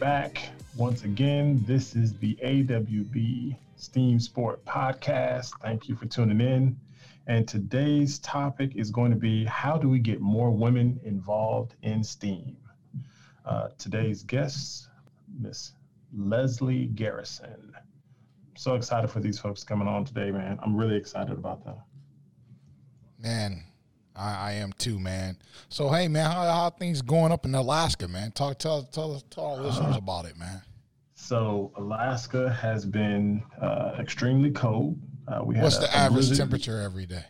Back once again. This is the AWB Steam Sport Podcast. Thank you for tuning in. And today's topic is going to be how do we get more women involved in STEAM? Uh, today's guests, Miss Leslie Garrison. So excited for these folks coming on today, man. I'm really excited about them. Man, I, I am too, man. So hey, man, how, how things going up in Alaska, man? Talk, tell, tell, tell our listeners about it, man. So Alaska has been uh, extremely cold. Uh, we had What's a- the average blizzard. temperature every day?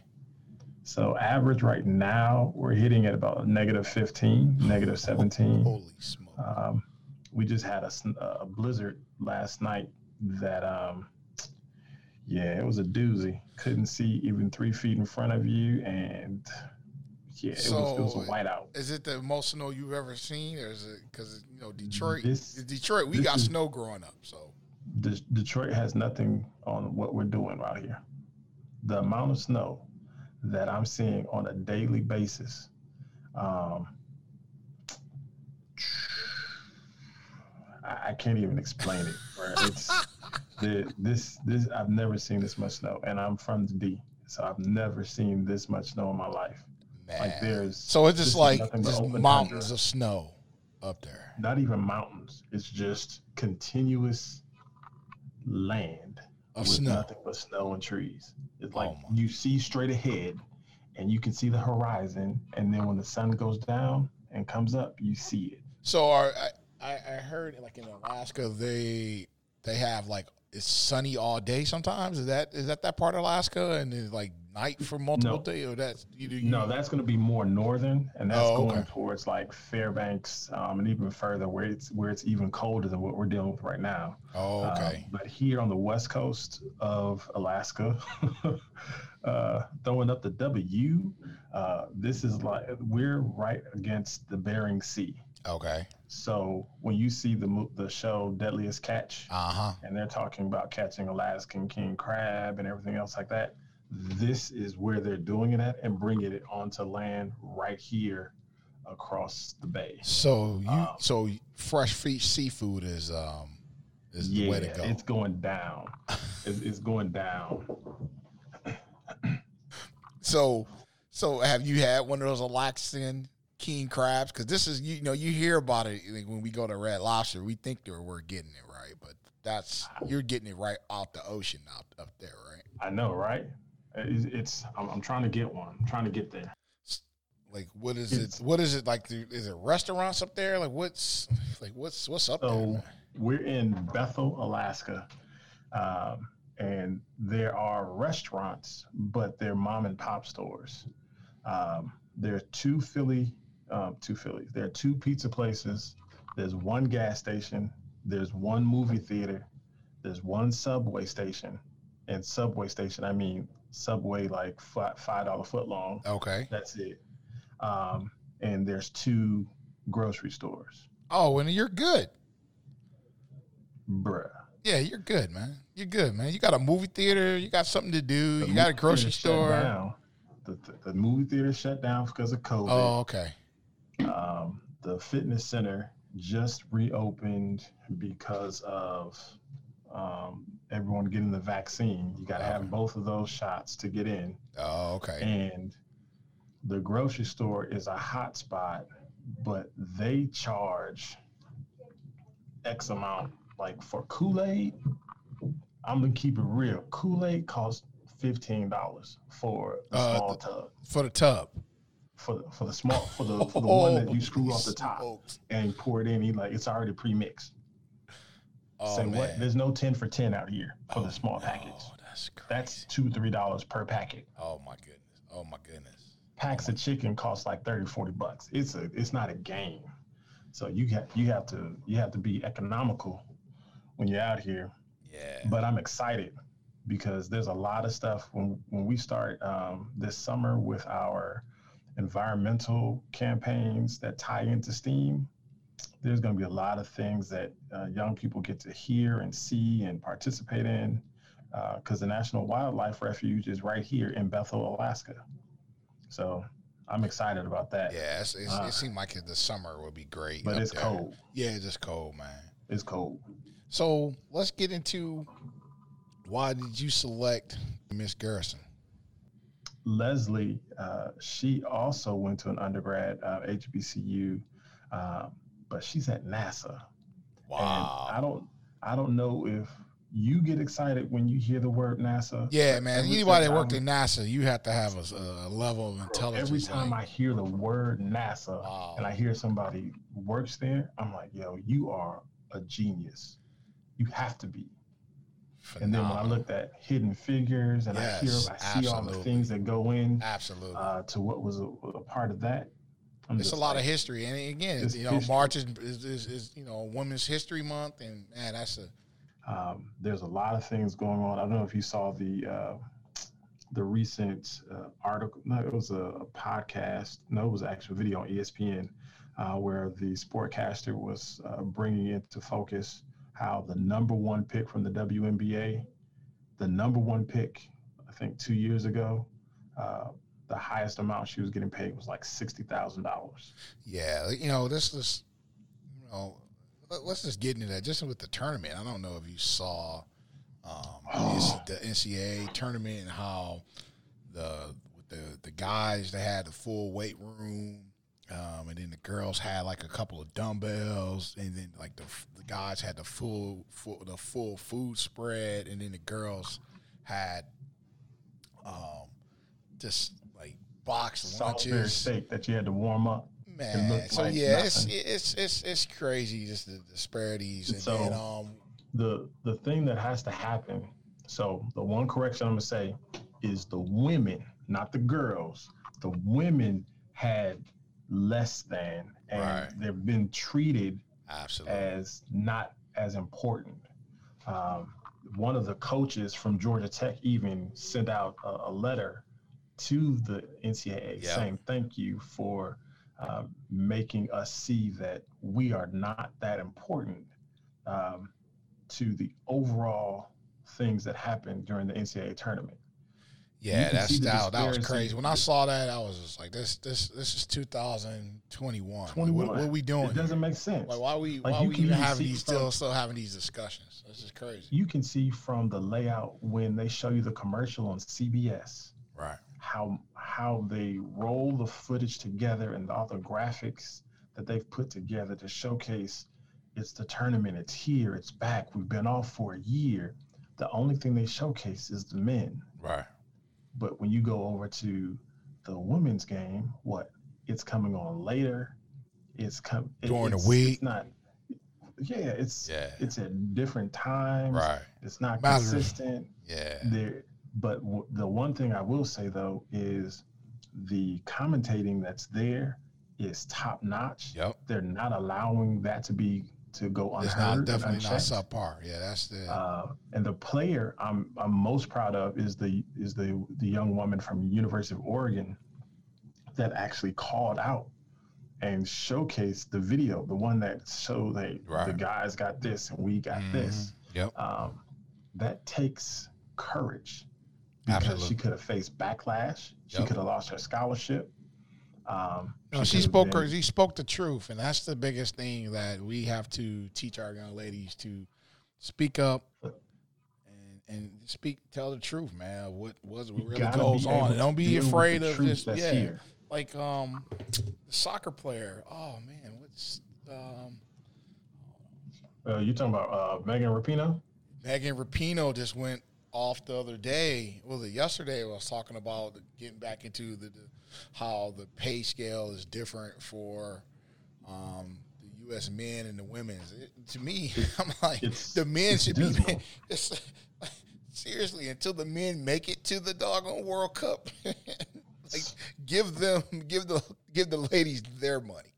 So average right now, we're hitting at about negative 15, negative 17. Holy smoke! Um, we just had a, a blizzard last night that, um, yeah, it was a doozy. Couldn't see even three feet in front of you, and yeah, it was it was a So, whiteout. Is it the most snow you've ever seen, or is it because you know Detroit? This- Detroit, we got is- snow growing up, so De- Detroit has nothing on what we're doing out here. The amount of snow that I'm seeing on a daily basis, um, I, I can't even explain it. It's the, this this I've never seen this much snow, and I'm from the D, so I've never seen this much snow in my life. Man. Like there's so it's this just like just mountains tundra. of snow up there. not even mountains. It's just continuous land Of with snow. nothing but snow and trees. It's like Oh you see straight ahead, and you can see the horizon, and then when the sun goes down and comes up, you see it. So are, I, I I heard like in Alaska they they have like it's sunny all day sometimes. Is that is that that part of Alaska and it's like night for multiple No. days or that's you you, No, that's going to be more northern, and that's Oh, going towards like Fairbanks um, and even further, where it's where it's even colder than what we're dealing with right now. Oh, Um, okay. but here on the west coast of Alaska, uh, throwing up the W, uh, this is like we're right against the Bering Sea. okay. So when you see the the show Deadliest Catch, Uh huh. and they're talking about catching Alaskan king crab and everything else like that, this is where they're doing it at and bringing it onto land right here across the bay. So you Um, so fresh fish seafood is um is the way to go. it's going down. It's, it's going down. So so have you had one of those Alaskan king crabs? Because this is you, you know you hear about it like, when we go to Red Lobster, we think that we're getting it right, but that's you're getting it right out the ocean out up there, right? I know, right? It's, it's I'm, I'm trying to get one. I'm trying to get there. Like what is It's- it? What is it like? the- Is it restaurants up there? Like what's like what's what's up there? So man? we're in Bethel, Alaska, um, and there are restaurants, but they're mom and pop stores. Um, there are two Philly, um, two Phillies. There are two pizza places. There's one gas station. There's one movie theater. There's one subway station. And subway station, I mean subway like fi- five dollar foot long. Okay. That's it. Um, and there's two grocery stores. Oh, and you're good. Bruh. Yeah, you're good, man. You're good, man. You got a movie theater. You got something to do. The You got a grocery store. The, the, the movie theater shut down because of COVID. Oh, okay. Um, the fitness center just reopened because of um, everyone getting the vaccine. You got to have both of those shots to get in. Oh, okay. And the grocery store is a hot spot, but they charge X amount. Like for Kool Aid, I'm gonna keep it real. Kool Aid costs fifteen dollars for a Uh, small tub. For the tub. For the, for the small for the for the one that you screw off the top smokes. and pour it in, you like it's already pre-mixed. Oh, Say man. what? There's no ten for ten out here for Oh, the small no, package. That's crazy. That's two three dollars per packet. Oh my goodness. Oh my goodness. packs of chicken cost like 30 40 bucks it's a it's not a game so you have you have to you have to be economical when you're out here Yeah. but i'm excited because there's a lot of stuff when when we start um, this summer with our environmental campaigns that tie into steam there's going to be a lot of things that uh, young people get to hear and see and participate in because the national wildlife refuge is right here in bethel alaska so I'm excited about that. Yeah, it's, it's, uh, it seemed like the summer would be great. But it's there. cold. Yeah, it's just cold, man. It's cold. So let's get into why did you select Miss Garrison? Leslie, uh, she also went to an undergrad uh, HBCU, uh, but she's at NASA. Wow. And I don't, I don't know if you get excited when you hear the word NASA. Yeah, man. Anybody that worked in NASA, you have to have a, a level of intelligence. Every time like, I hear the word NASA wow. and I hear somebody works there, I'm like, yo, you are a genius. You have to be. Phenomenal. And then when I looked at Hidden Figures and yes, I hear, I see absolutely. all the things that go in, absolutely, uh, to what was a, a part of that. I'm it's a lot like, of history, and again, you know, history. March is, is, is, is, you know Women's History Month, and man, that's a um, there's a lot of things going on. I don't know if you saw the uh, the recent uh, article. No, it was a, a, podcast. No, it was an actual video on ESPN uh, where the sportcaster was uh, bringing into focus how the number one pick from the WNBA, the number one pick, I think two years ago, uh, the highest amount she was getting paid was like sixty thousand dollars. Yeah, you know this is, you know, let's just get into that. Just with the tournament, I don't know if you saw um, oh. the NCAA tournament and how the the the guys they had the full weight room. Um, and then the girls had like a couple of dumbbells, and then like the, the guys had the full, full the full food spread, and then the girls had um, just box lunches. steak that you had to warm up man. So like yeah, it's, it's it's it's crazy just the disparities and, so then, um the the thing that has to happen. So the one correction I'm gonna say is the women, not the girls. The women had less than, and right. they've been treated absolutely as not as important. Um, one of the coaches from Georgia Tech even sent out a, a letter to the NCAA yep. saying thank you for um, making us see that we are not that important um, to the overall things that happen during the NCAA tournament. Yeah, that's that, that was crazy. When I saw that, I was just like, "This, this, this is 2021. 21. What, what, are we doing? It doesn't here? make sense. Like, why are we, like why are we even having these from, still, still having these discussions? This is crazy. You can see from the layout when they show you the commercial on CBS, right? How how they roll the footage together and all the graphics that they've put together to showcase it's the tournament, it's here, it's back. We've been off for a year. The only thing they showcase is the men. Right. But when you go over to the women's game, what? It's coming on later. It's come during it's, the week. It's not. Yeah, it's yeah. it's at different times. Right. It's not consistent. Yeah. There but w- the one thing I will say though is the commentating that's there is top notch. Yep. They're not allowing that to be to go unheard. It's not definitely not subpar. Yeah, that's the. Uh, and the player I'm I'm most proud of is the is the the young woman from University of Oregon that actually called out and showcased the video, the one that showed that right. the guys got this and we got mm-hmm. this. Yep. Um, that takes courage because Absolutely. she could have faced backlash. She yep. could have lost her scholarship. Um, no, she, she spoke been, her. She spoke the truth, and that's the biggest thing that we have to teach our young ladies to speak up and and speak, tell the truth, man. What was what really goes on? Don't be afraid of this. Yeah, here. like um, the soccer player. Oh man, what's um. Uh, you talking about uh, Megan Rapinoe? Megan Rapinoe just went off the other day. Was it yesterday? I was talking about getting back into the, the how the pay scale is different for um, the U.S. men and the women's. It, to me, I'm like the men should be. It's, seriously, until the men make it to the doggone World Cup, like give them, give the, give the ladies their money.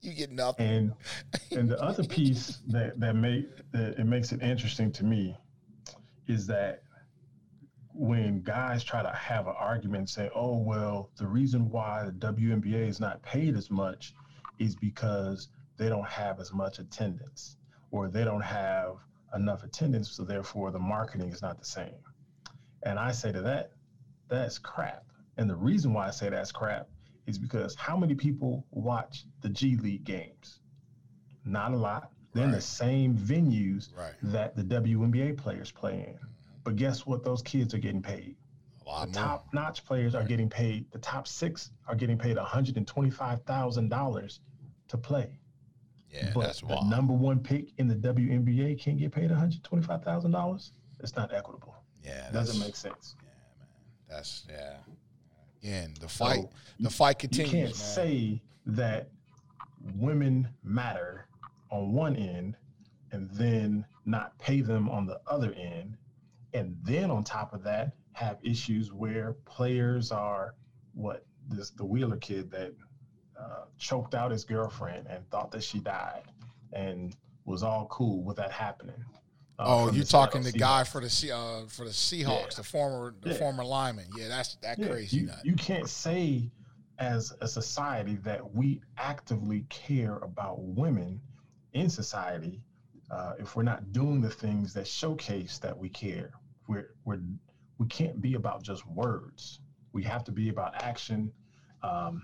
you get nothing. And and the other piece that that make that it makes it interesting to me is that when guys try to have an argument and say, oh, well, the reason why the WNBA is not paid as much is because they don't have as much attendance or they don't have enough attendance, so therefore the marketing is not the same. And I say to that, that's crap. And the reason why I say that's crap is because how many people watch the G League games? Not a lot. They're in the same venues Right. that the WNBA players play in. But guess what? Those kids are getting paid. A lot The top notch players are getting paid. The top six are getting paid $125,000 to play. Yeah, but that's the number one pick in the WNBA can't get paid $125,000. It's not equitable. yeah, It doesn't make sense. Yeah, man. That's yeah. Again, the fight, So, the fight continues. you can't man. say that women matter on one end and then not pay them on the other end and then on top of that have issues where players are what this the wheeler kid that uh, choked out his girlfriend and thought that she died and was all cool with that happening uh, Oh, Seattle talking the guy for the uh, for the Seahawks, Yeah. the former the Yeah. former lineman. Yeah, that's that Yeah, crazy. You, you can't say as a society that we actively care about women in society uh, if we're not doing the things that showcase that we care. We're, we're, we can't be about just words. We have to be about action. Um,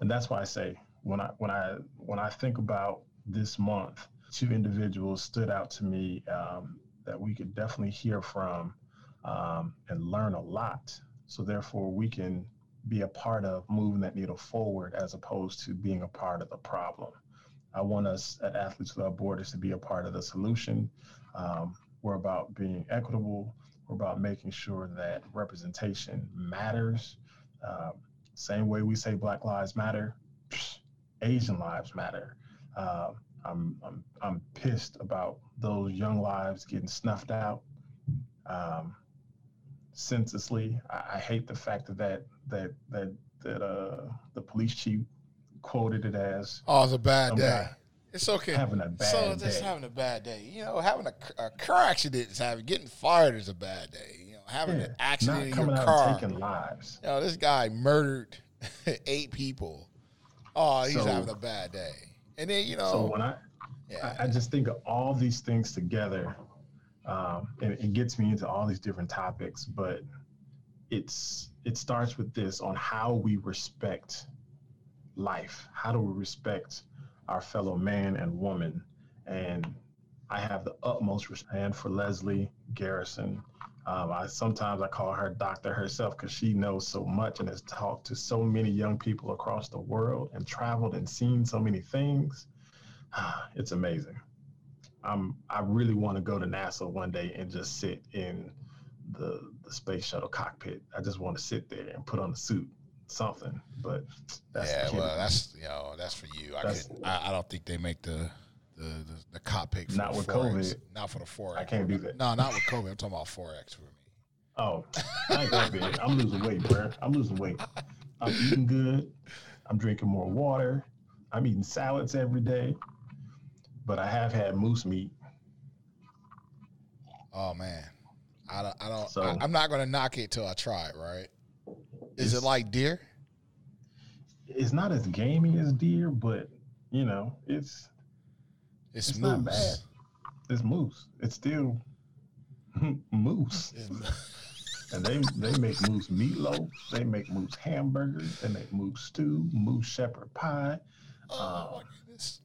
and that's why I say when I when I when I think about this month, two individuals stood out to me um, that we could definitely hear from um, and learn a lot. So therefore, we can be a part of moving that needle forward as opposed to being a part of the problem. I want us at Athletes Without Borders to be a part of the solution. Um, we're about being equitable. We're about making sure that representation matters. Um, same way we say Black Lives Matter, Asian lives matter. Uh, I'm, I'm I'm pissed about those young lives getting snuffed out um, senselessly. I, I hate the fact that that that that, that uh, the police chief quoted it as oh, it's a bad some day. It's okay. having a bad so just having a bad day. You know, having a, a car accident is having getting fired is a bad day. You know, having Yeah, an accident in coming your car. taking lives. You know, this guy murdered eight people. Oh, he's So- having a bad day. And then you know, So when I yeah, I, I just think of all these things together, um, and it gets me into all these different topics. But it's it starts with this on how we respect life. How do we respect our fellow man and woman? And I have the utmost respect for Leslie Garrison. Um, I sometimes I call her doctor herself because she knows so much and has talked to so many young people across the world and traveled and seen so many things. It's amazing. I'm I really want to go to NASA one day and just sit in the the space shuttle cockpit. I just want to sit there and put on a suit, something. But that's yeah. Well, that's you know, that's for you. I That's- could. I, I don't think they make the the the, the cockpit for Not with forex. COVID. Not for the forex. I can't do that. No, not with COVID. I'm talking about forex for me. Oh, I I'm losing weight, bro. I'm losing weight. I'm eating good. I'm drinking more water. I'm eating salads every day. But I have had moose meat. Oh man, I don't. I don't. So- I, I'm not gonna knock it till I try it. Right? Is it like deer? It's not as gamey as deer, but you know, it's It's, It's moose. not bad. it's moose. It's still moose. And they they make moose meatloaf. They make moose hamburgers. They make moose stew, moose shepherd pie. oh uh, goodness.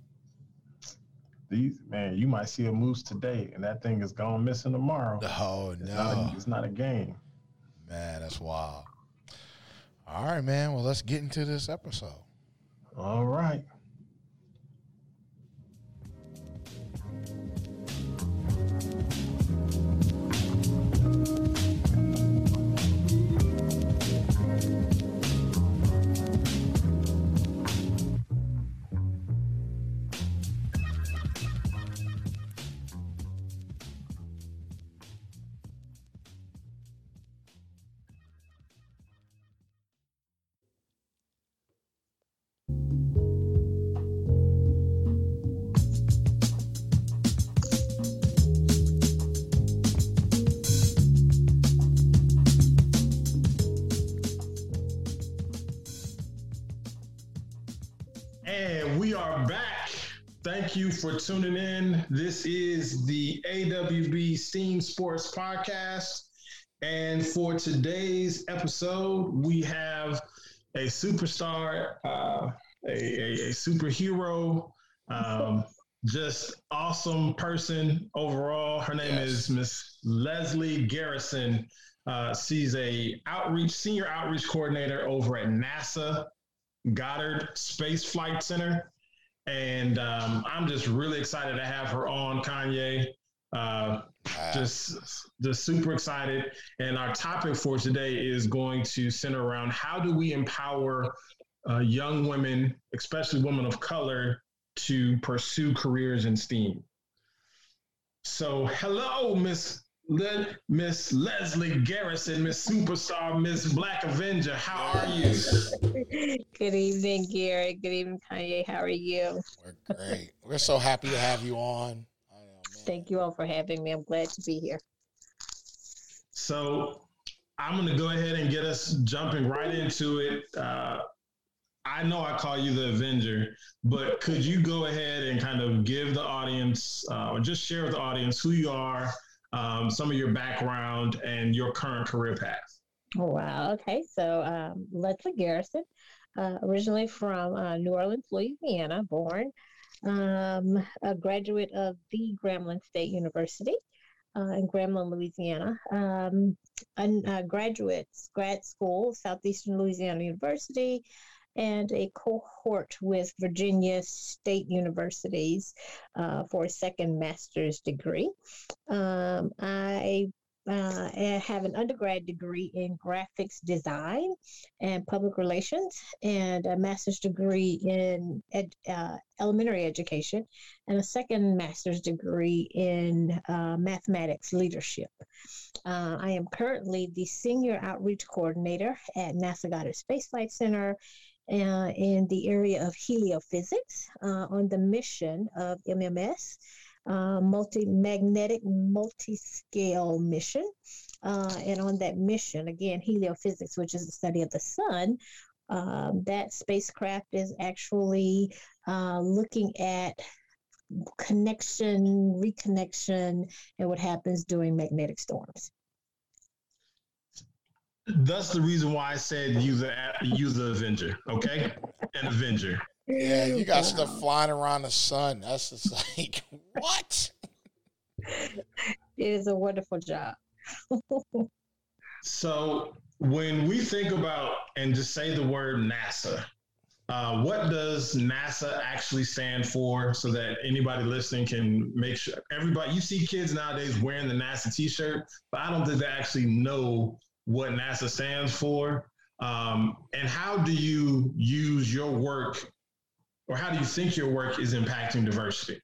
These man, you might see a moose today, and that thing is gone missing tomorrow. Oh It's, not no, a, it's not a game. man, that's wild. All right, man. Well, let's get into this episode. All right. For tuning in. This is the AWB Steam Sports Podcast. And for today's episode, we have a superstar, uh, a, a, a, superhero, um, just awesome person overall. Her name yes. is Miss Leslie Garrison. Uh, she's a outreach senior outreach coordinator over at NASA Goddard Space Flight Center, and um, I'm just really excited to have her on, Kanye. Uh, just just super excited. And our topic for today is going to center around how do we empower uh, young women, especially women of color, to pursue careers in STEAM. So, hello, Miss Le- Miss Leslie Garrison, Miss Superstar, Miss Black Avenger. How are you? Good evening, Gary. Good evening, Kanye. How are you? We're great. We're so happy to have you on. Thank you all for having me. I'm glad to be here. So, I'm going to go ahead and get us jumping right into it. Uh, I know I call you the Avenger, but could you go ahead and kind of give the audience, uh, or just share with the audience who you are, um, some of your background, and your current career path? Oh, wow. Okay. So, um, Leslie Garrison, uh, originally from uh, New Orleans, Louisiana, born, um, a graduate of the Grambling State University. Uh, in Grambling, Louisiana, um, a, a graduate grad school, Southeastern Louisiana University, and a cohort with Virginia State Universities uh, for a second master's degree. Um, I uh, have an undergrad degree in graphics design and public relations, and a master's degree in ed, uh, elementary education, and a second master's degree in uh, mathematics leadership. Uh, I am currently the senior outreach coordinator at NASA Goddard Space Flight Center uh, in the area of heliophysics uh, on the mission of MMS, uh, multi-magnetic multi-scale mission. Uh, and on that mission, again, heliophysics, which is the study of the sun, um, that spacecraft is actually uh, looking at connection, reconnection, and what happens during magnetic storms. That's the reason why I said use the use the Avenger. Okay, an Avenger. Yeah, you got stuff flying around the sun. That's just like what? It is a wonderful job. so when we think about and just say the word NASA, uh, what does NASA actually stand for so that anybody listening can make sure everybody you see kids nowadays wearing the NASA t-shirt, but I don't think they actually know what NASA stands for, um, and how do you use your work, or how do you think your work is impacting diversity?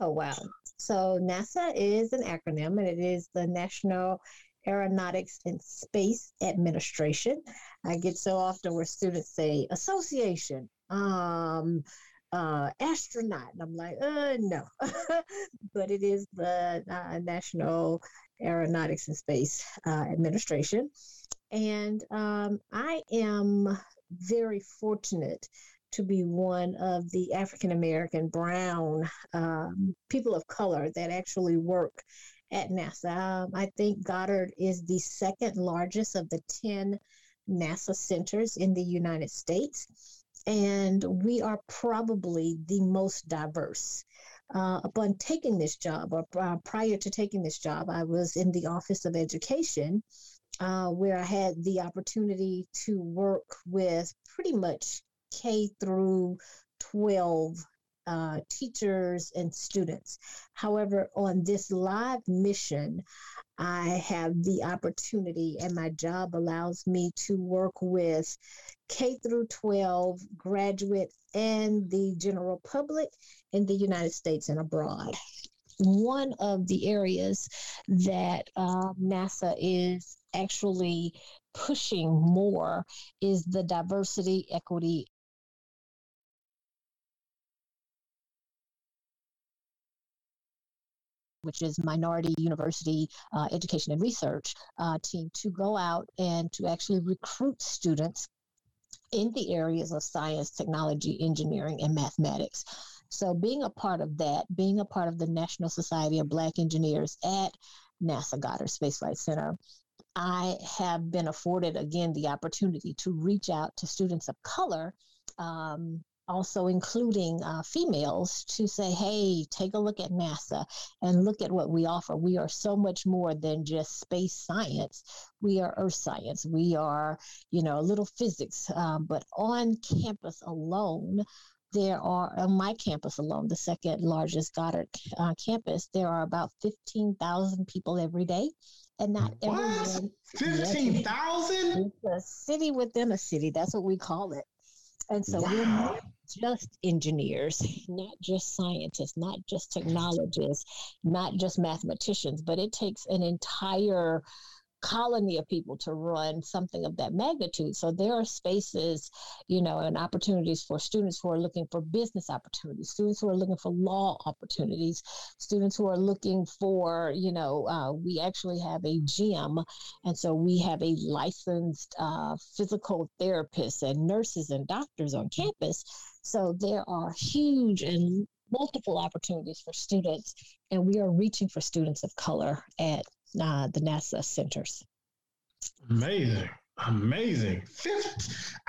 Oh wow! So NASA is an acronym, and it is the National Aeronautics and Space Administration. I get so often where students say association, um, uh, astronaut, and I'm like, uh, no, but it is the uh, National Aeronautics and Space uh, Administration. And um, I am very fortunate to be one of the African American, brown um, people of color that actually work at NASA. Um, I think Goddard is the second largest of the 10 NASA centers in the United States. And we are probably the most diverse uh, upon taking this job, or uh, prior to taking this job, I was in the Office of Education, uh, where I had the opportunity to work with pretty much K through 12 uh, teachers and students. However, on this live mission, I have the opportunity, and my job allows me to work with K through 12 graduate and the general public in the United States and abroad. One of the areas that uh, NASA is actually pushing more is the diversity, equity, which is Minority University uh, Education and Research uh, team, to go out and to actually recruit students in the areas of science, technology, engineering, and mathematics. So, being a part of that, being a part of the National Society of Black Engineers at NASA Goddard Space Flight Center, I have been afforded again the opportunity to reach out to students of color um, also including uh, females to say, hey, take a look at NASA and look at what we offer. We are so much more than just space science. We are earth science. We are, you know, heliophysics. Um, but on campus alone, there are on my campus alone, the second largest Goddard uh, campus, there are about 15,000 people every day. And not what? everyone. 15,000? It's a city within a city. That's what we call it. And so wow. we're not just engineers, not just scientists, not just technologists, not just mathematicians, but it takes an entire colony of people to run something of that magnitude. So there are spaces, you know, and opportunities for students who are looking for business opportunities, students who are looking for law opportunities, students who are looking for, you know, uh, we actually have a gym. And so we have a licensed uh, physical therapists and nurses and doctors on campus. So there are huge and multiple opportunities for students, and we are reaching for students of color at uh, the NASA centers. Amazing. Amazing.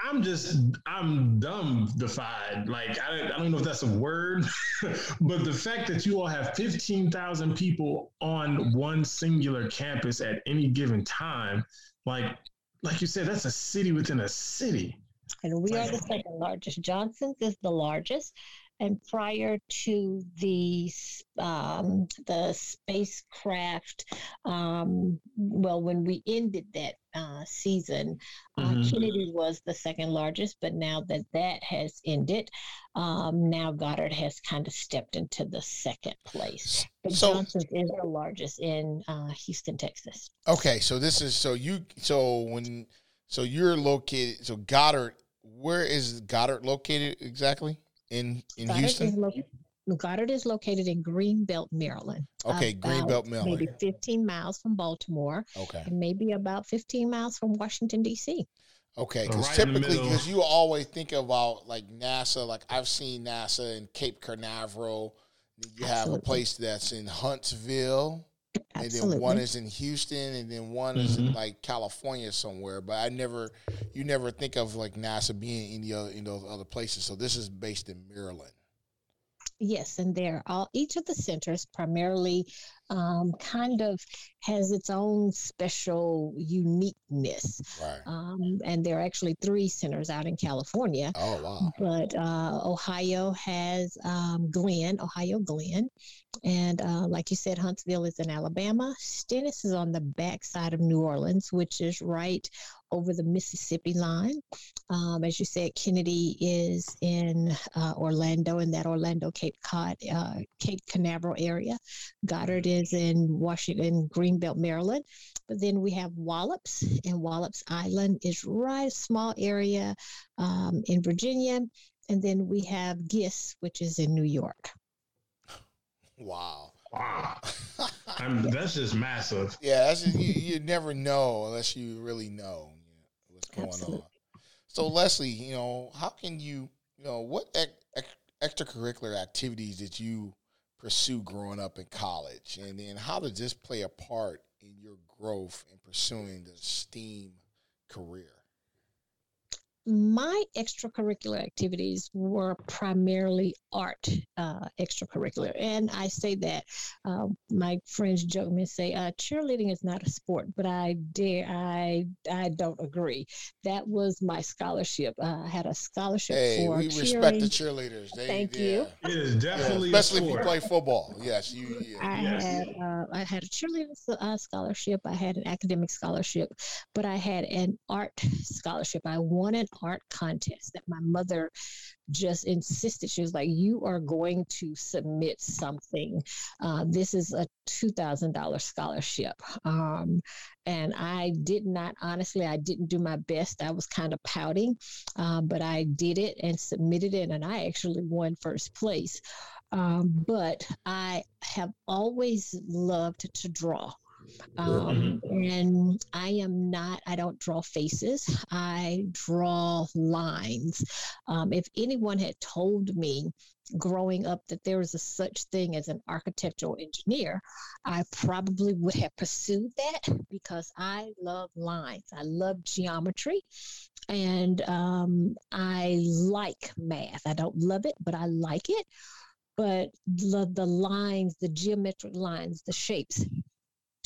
I'm just, I'm dumbfied. Like, I, I don't know if that's a word, but the fact that you all have 15,000 people on one singular campus at any given time, like, like you said, that's a city within a city. And we are the second largest. Johnson's is the largest and prior to the um, the spacecraft, um, well, when we ended that uh, season, uh, mm-hmm. Kennedy was the second largest, but now that that has ended, um, now Goddard has kind of stepped into the second place. But so, Johnson is the largest in uh, Houston, Texas. Okay, so this is so you so when so you're located so Goddard. Where is Goddard located exactly? In in Goddard Houston? Is lo- Goddard is located in Greenbelt, Maryland. Okay, Greenbelt, Maryland. Maybe 15 miles from Baltimore. Okay. And maybe about 15 miles from Washington D.C. Okay, because right typically, because you always think about like NASA, like I've seen NASA in Cape Canaveral. You have Absolutely. a place that's in Huntsville, Absolutely. and then one is in Houston, and then one mm-hmm. is in mm-hmm. like California somewhere. But I never, you never think of like NASA being in the other in those other places. So this is based in Maryland. Yes, and they're all each of the centers primarily um, kind of has its own special uniqueness. Right. Um, and there are actually three centers out in California. Oh wow! But uh, Ohio has um, Glenn, Ohio Glenn, and uh, like you said, Huntsville is in Alabama. Stennis is on the backside of New Orleans, which is right over the Mississippi line. Um, as you said, Kennedy is in uh, Orlando, in that Orlando Cape Cod, uh, Cape Canaveral area. Goddard is in Washington, Greenbelt, Maryland. But then we have Wallops, and Wallops Island is right a small area um, in Virginia. And then we have GISS, which is in New York. Wow. Wow. that's just massive. Yeah, that's just, you, you never know unless you really know going Absolutely. on. So Leslie, you know, how can you, you know, what ex- ex- extracurricular activities did you pursue growing up in college, and then how did this play a part in your growth in pursuing the STEAM career? My extracurricular activities were primarily art uh, extracurricular. And I say that uh, my friends joke me and say uh, cheerleading is not a sport, but I dare I I don't agree. That was my scholarship. Uh, I had a scholarship hey, for we respect the cheerleaders. They, Thank yeah. you. It is definitely yeah, especially if you play football. Yes, you. Yeah. I yes. had uh, I had a cheerleading uh, scholarship. I had an academic scholarship, but I had an art scholarship. I wanted art contest that my mother just insisted. She was like, You are going to submit something. Uh, this is a $2,000 scholarship. Um, and I did not, honestly, I didn't do my best. I was kind of pouting, uh, but I did it and submitted it, and I actually won first place. Um, but I have always loved to draw. Um, and I am not, I don't draw faces, I draw lines. Um, if anyone had told me growing up that there was a such thing as an architectural engineer, I probably would have pursued that because I love lines. I love geometry and um, I like math. I don't love it, but I like it. But the, the lines, the geometric lines, the shapes,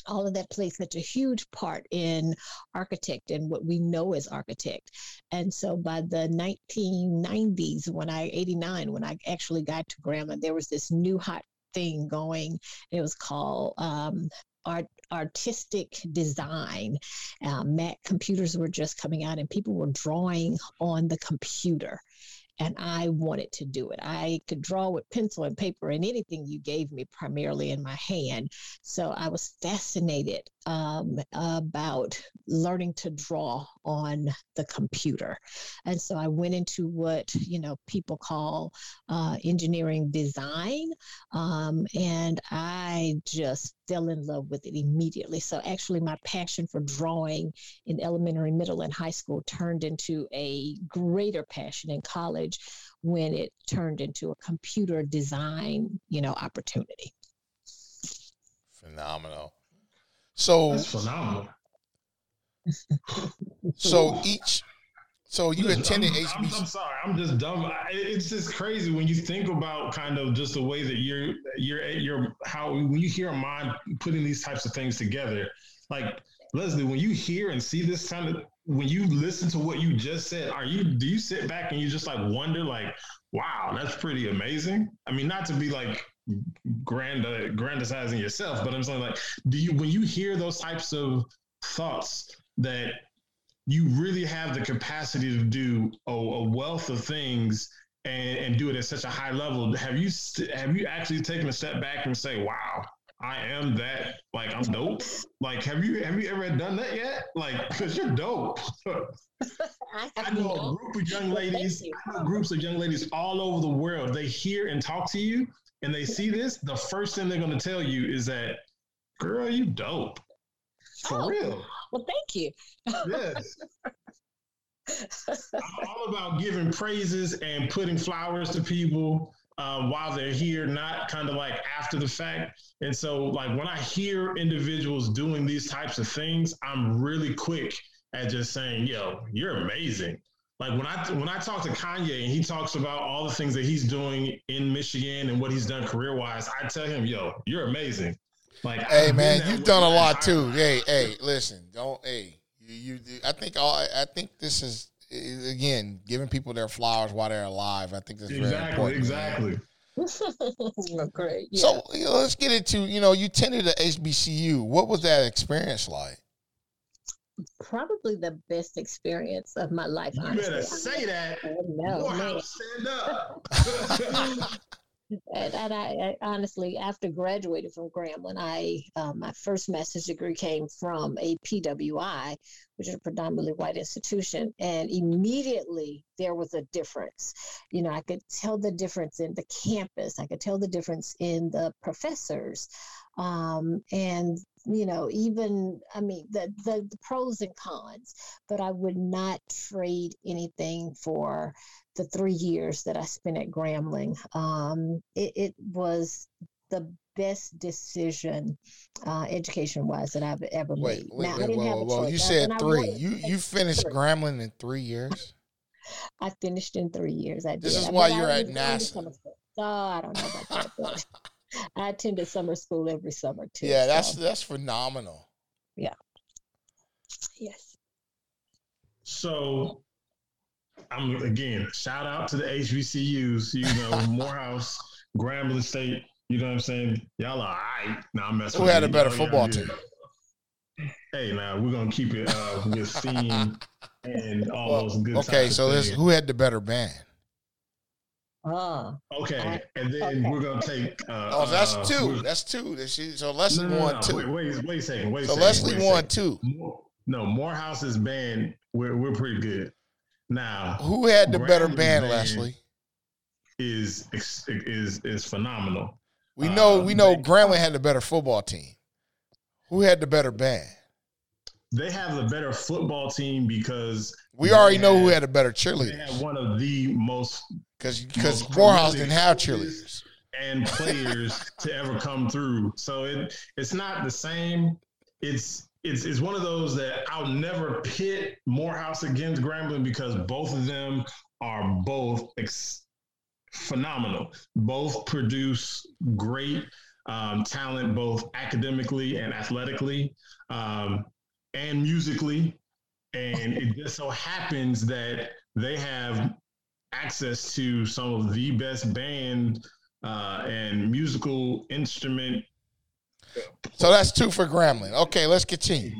all of that plays such a huge part in architect and what we know as architect. And so by the 1990s, when I, 89, when I actually got to Grambling, there was this new hot thing going. It was called um, art artistic design. Uh, Mac computers were just coming out, and people were drawing on the computer and I wanted to do it. I could draw with pencil and paper and anything you gave me, primarily in my hand. So I was fascinated um, about learning to draw on the computer. And so I went into what, you know, people call uh, engineering design. Um, and I just fell in love with it immediately. So actually, my passion for drawing in elementary, middle, and high school turned into a greater passion in college when it turned into a computer design, you know, opportunity. Phenomenal. So That's phenomenal. so each so you Listen, attended I'm, I'm, HBC. I'm sorry, I'm just dumb. It's just crazy when you think about kind of just the way that you're, you're, you're, how when you hear a mind putting these types of things together. Like Leslie, when you hear and see this kind of, when you listen to what you just said, are you, do you sit back and you just like wonder, like, wow, that's pretty amazing? I mean, not to be like grand, uh, grandizing yourself, but I'm saying like, do you, when you hear those types of thoughts that you really have the capacity to do a, a wealth of things and, and do it at such a high level. Have you have you actually taken a step back and say, "Wow, I am that. Like I'm dope." Like have you have you ever done that yet? Like because you're dope. I, I know a group of young ladies. I groups of young ladies all over the world. They hear and talk to you, and they see this. The first thing they're going to tell you is that, "Girl, you dope." For Oh. real. Well, thank you. Yes. I'm all about giving praises and putting flowers to people um, while they're here, not kind of like after the fact. And so, like when I hear individuals doing these types of things, I'm really quick at just saying, "Yo, you're amazing." Like when I when I talk to Kanye and he talks about all the things that he's doing in Michigan and what he's done career wise, I tell him, "Yo, you're amazing." Like, Hey I've man, you've done a lot too. Hey, hey, listen, don't hey, you, you I think all I think this is is, again giving people their flowers while they're alive. I think that's very Exactly, important. man. exactly. Great. Yeah. So you know, let's get into you know you attended the HBCU. What was that experience like? probably the best experience of my life. You honestly. better say that. I know, man. Morehouse, stand up. And, and I, I honestly, after graduating from Grambling, I um, my first master's degree came from a PWI, which is a predominantly white institution, and immediately there was a difference. You know, I could tell the difference in the campus. I could tell the difference in the professors, um, and you know, even I mean the, the the pros and cons. But I would not trade anything for the three years that I spent at Grambling. Um, it, it was the best decision, uh, education wise, that I've ever Wait, made. wait, Now, I wait, didn't whoa, have whoa, a whoa. You said three. You you finished three. Grambling in three years. I finished in three years. I This did. is I why mean, you're at was NASA. Oh, I don't know about that. But I attended summer school every summer too. Yeah, that's so, that's phenomenal. Yeah. Yes. So, I'm again shout out to the HBCUs. You know, Morehouse, Grambling State. You know what I'm saying? Y'all are all right. Now I'm messing. Who with had a better Y'all- y'all football good. Hey, now we're gonna keep it uh, with theme and all Well, those good. okay, so this who had the better band? Oh, Okay, and then Okay. we're gonna take. Uh, Oh, that's uh, two. we're- That's two. That she- So Leslie no, no, won no. two. Wait, wait, wait a second. Wait a so second. Leslie wait won second. two. No, Morehouse's band, we're we're pretty good. Now, Who had the better band. Leslie? is is is phenomenal. We know Uh, we know they- Grambling had the better football team. Who had the better band? They have the better football team because We they already know who had- a better They cheerleaders have one of the most because because Morehouse didn't have cheerleaders. and players to ever come through. So it it's not the same. It's it's it's one of those that I'll never pit Morehouse against Grambling because both of them are both ex- phenomenal. Both produce great um, talent, both academically and athletically, um, and musically. And it just so happens that they have access to some of the best band uh, and musical instrument. So that's two for Grambling. Okay, let's continue.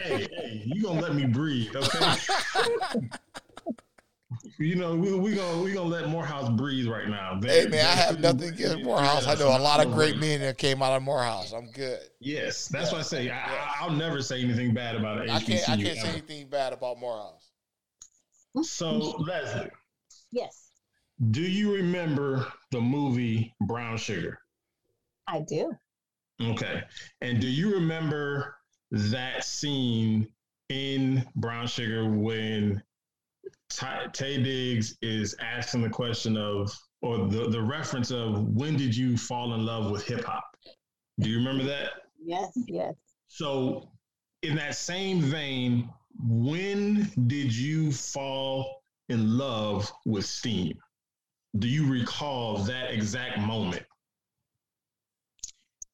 hey, hey, you gonna let me breathe, okay? you know, we we gonna we gonna let Morehouse breathe right now. Hey man, I have nothing against they- Morehouse. I know a lot of great a men that came out of Morehouse. I'm good. Yes, that's what I say I, I, I'll never say anything bad about it. I can't I can't say anything bad about Morehouse. So Leslie, Yes, do you remember the movie Brown Sugar? I do. Okay. And do you remember that scene in Brown Sugar when Ty, Taye Diggs is asking the question of, or the, the reference of, when did you fall in love with hip hop? Do you remember that? Yes, yes. So, in that same vein, when did you fall in love with Steam? Do you recall that exact moment?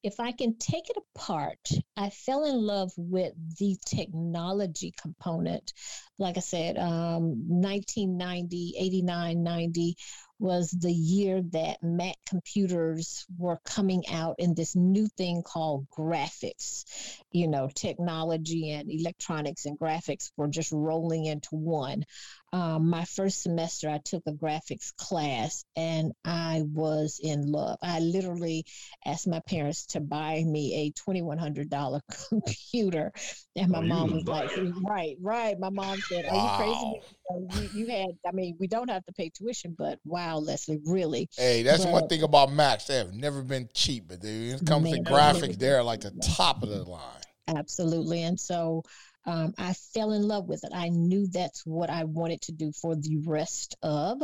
If I can take it apart, I fell in love with the technology component. Like I said, um, 1990, 89, 90 was the year that Mac computers were coming out in this new thing called graphics. You know, technology and electronics and graphics were just rolling into one. Um, my first semester, I took a graphics class and I was in love. I literally asked my parents to buy me a $2,100 computer. And my Oh, mom was like, right, right. My mom said, Are you crazy? So you, you had, I mean, we don't have to pay tuition, but wow, Leslie, really. Hey, that's one thing about Macs. They have never been cheap, but they, when it comes to Man. graphics, they're like the top of the line. Absolutely. And so um, I fell in love with it. I knew that's what I wanted to do for the rest of.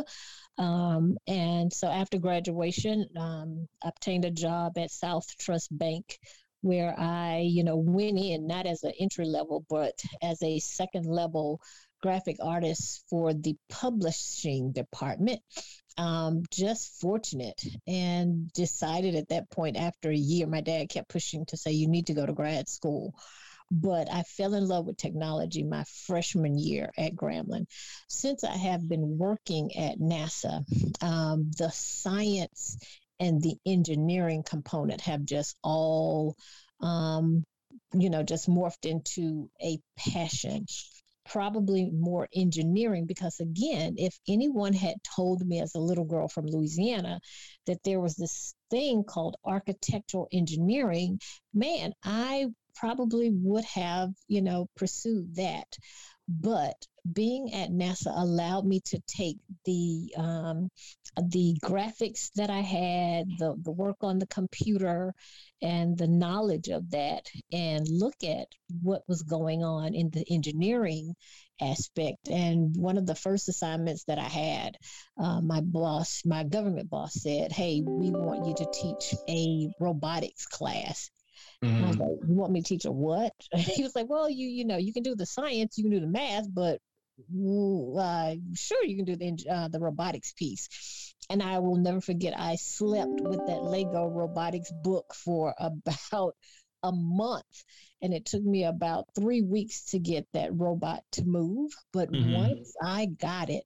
Um, and so after graduation, um, obtained a job at South Trust Bank where I, you know, went in not as an entry level, but as a second level graphic artist for the publishing department. Um, just fortunate and decided at that point after a year, my dad kept pushing to say, you need to go to grad school. But I fell in love with technology my freshman year at Grambling. Since I have been working at NASA, um, the science and the engineering component have just all, um, you know, just morphed into a passion probably more engineering because again if anyone had told me as a little girl from louisiana that there was this thing called architectural engineering man i probably would have you know pursued that but being at nasa allowed me to take the um, the graphics that i had the, the work on the computer and the knowledge of that and look at what was going on in the engineering aspect. And one of the first assignments that I had, uh, my boss, my government boss said, Hey, we want you to teach a robotics class. And I was Mhm. like, you want me to teach a what? he was like, well, you you know, you can do the science, you can do the math, but uh, sure, you can do the uh, the robotics piece. And I will never forget, I slept with that Lego robotics book for about a month, and it took me about three weeks to get that robot to move. But Mhm. once I got it,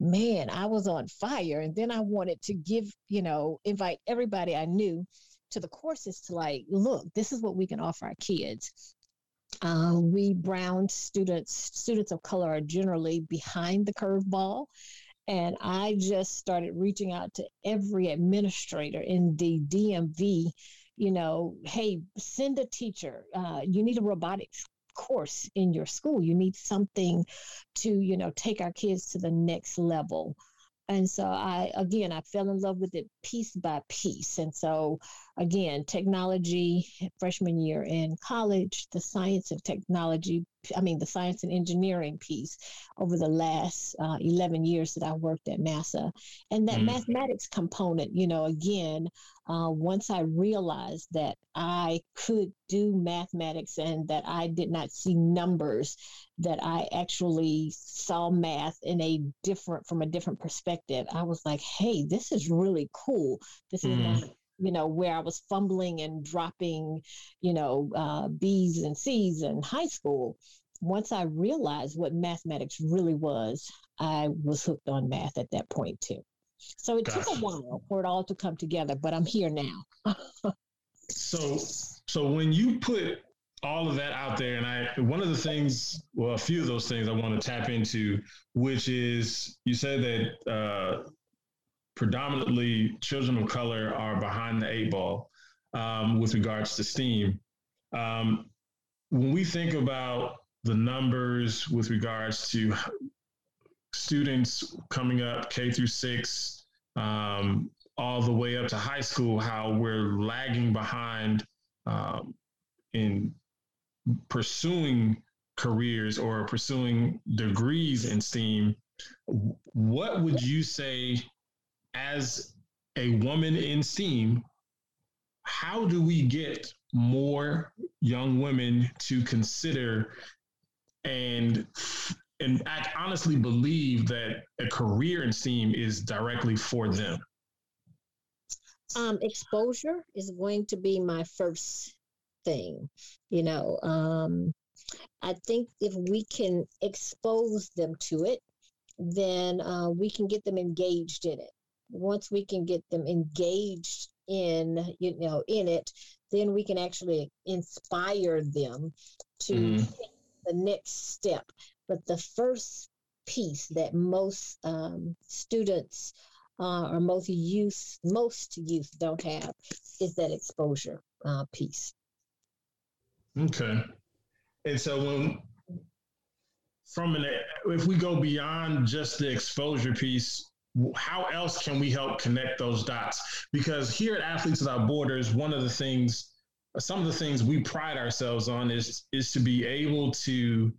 man, I was on fire. And then I wanted to give, you know, invite everybody I knew to the courses to like, look, this is what we can offer our kids. Uh, we brown students, students of color are generally behind the curveball. And I just started reaching out to every administrator in the DMV, you know, hey, send a teacher. Uh, you need a robotics course in your school. You need something to, you know, take our kids to the next level. And so I again I fell in love with it piece by piece. And so again, technology freshman year in college, the science of technology, I mean the science and engineering piece over the last uh, 11 years that I worked at NASA, and that mm. mathematics component, you know, again, uh, once I realized that I could do mathematics and that I did not see numbers, that I actually saw math in a different from a different perspective. I was like, hey, this is really cool. This is mm. not you know where i was fumbling and dropping you know uh, b's and c's in high school once i realized what mathematics really was i was hooked on math at that point too so it took a while for it all to come together but i'm here now so so when you put all of that out there. And I, one of the things, well, a few of those things I want to tap into, which is you said that uh, predominantly children of color are behind the eight ball um, with regards to STEAM. Um, when we think about the numbers with regards to students coming up K through six, um, all the way up to high school, how we're lagging behind um, in pursuing careers or pursuing degrees in STEAM, what would you say as a woman in STEAM? How do we get more young women to consider and and I honestly believe that a career in STEAM is directly for them? Um, exposure is going to be my first thing. You know, um, I think if we can expose them to it, then uh, we can get them engaged in it. Once we can get them engaged in, you know, in it, then we can actually inspire them to mm-hmm. take the next step. But the first piece that most um, students uh, or most youth, most youth don't have is that exposure uh, piece. Okay. And so when from an if we go beyond just the exposure piece, how else can we help connect those dots? Because here at Athletes Without Borders, one of the things, some of the things we pride ourselves on is is to be able to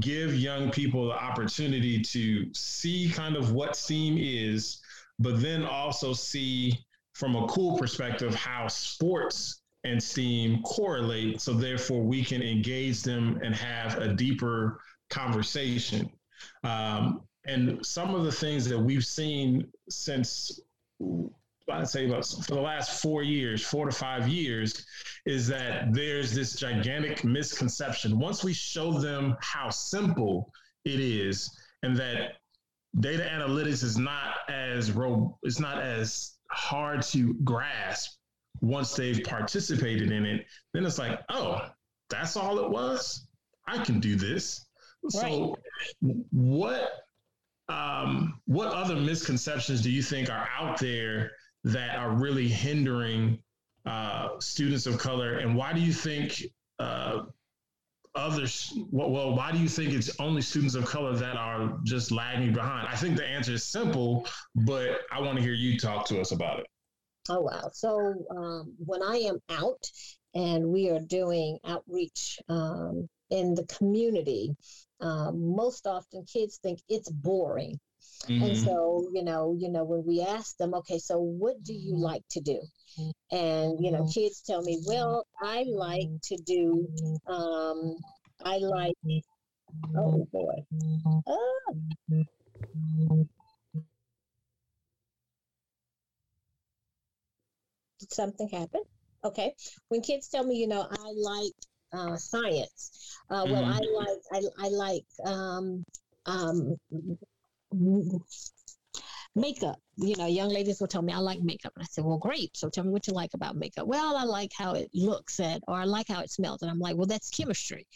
give young people the opportunity to see kind of what STEAM is, but then also see from a cool perspective how sports and STEAM correlate. So therefore, we can engage them and have a deeper conversation. Um, and some of the things that we've seen since I'd say about for the last four years, four to five years, is that there's this gigantic misconception. Once we show them how simple it is, and that data analytics is not as ro- it's not as hard to grasp once they've participated in it, then it's like, oh, that's all it was. I can do this. Right. So, what um, what other misconceptions do you think are out there that are really hindering uh, students of color, and why do you think uh, others? Well, why do you think it's only students of color that are just lagging behind? I think the answer is simple, but I want to hear you talk to us about it. Oh, wow. So um, when I am out and we are doing outreach um, in the community, um, most often kids think it's boring. Mm-hmm. And so, you know, you know, when we ask them, okay, so what do you like to do? And you know, kids tell me, well, I like to do, um, I like, oh boy, ah. Did something happen? Okay. When kids tell me, you know, I like uh, science. Uh, well, mm-hmm. I like I, I like um, um, makeup. you know, young ladies will tell me I like makeup. And I said, well, great. So tell me what you like about makeup. Well, I like how it looks and, or I like how it smells. And I'm like, well, that's chemistry.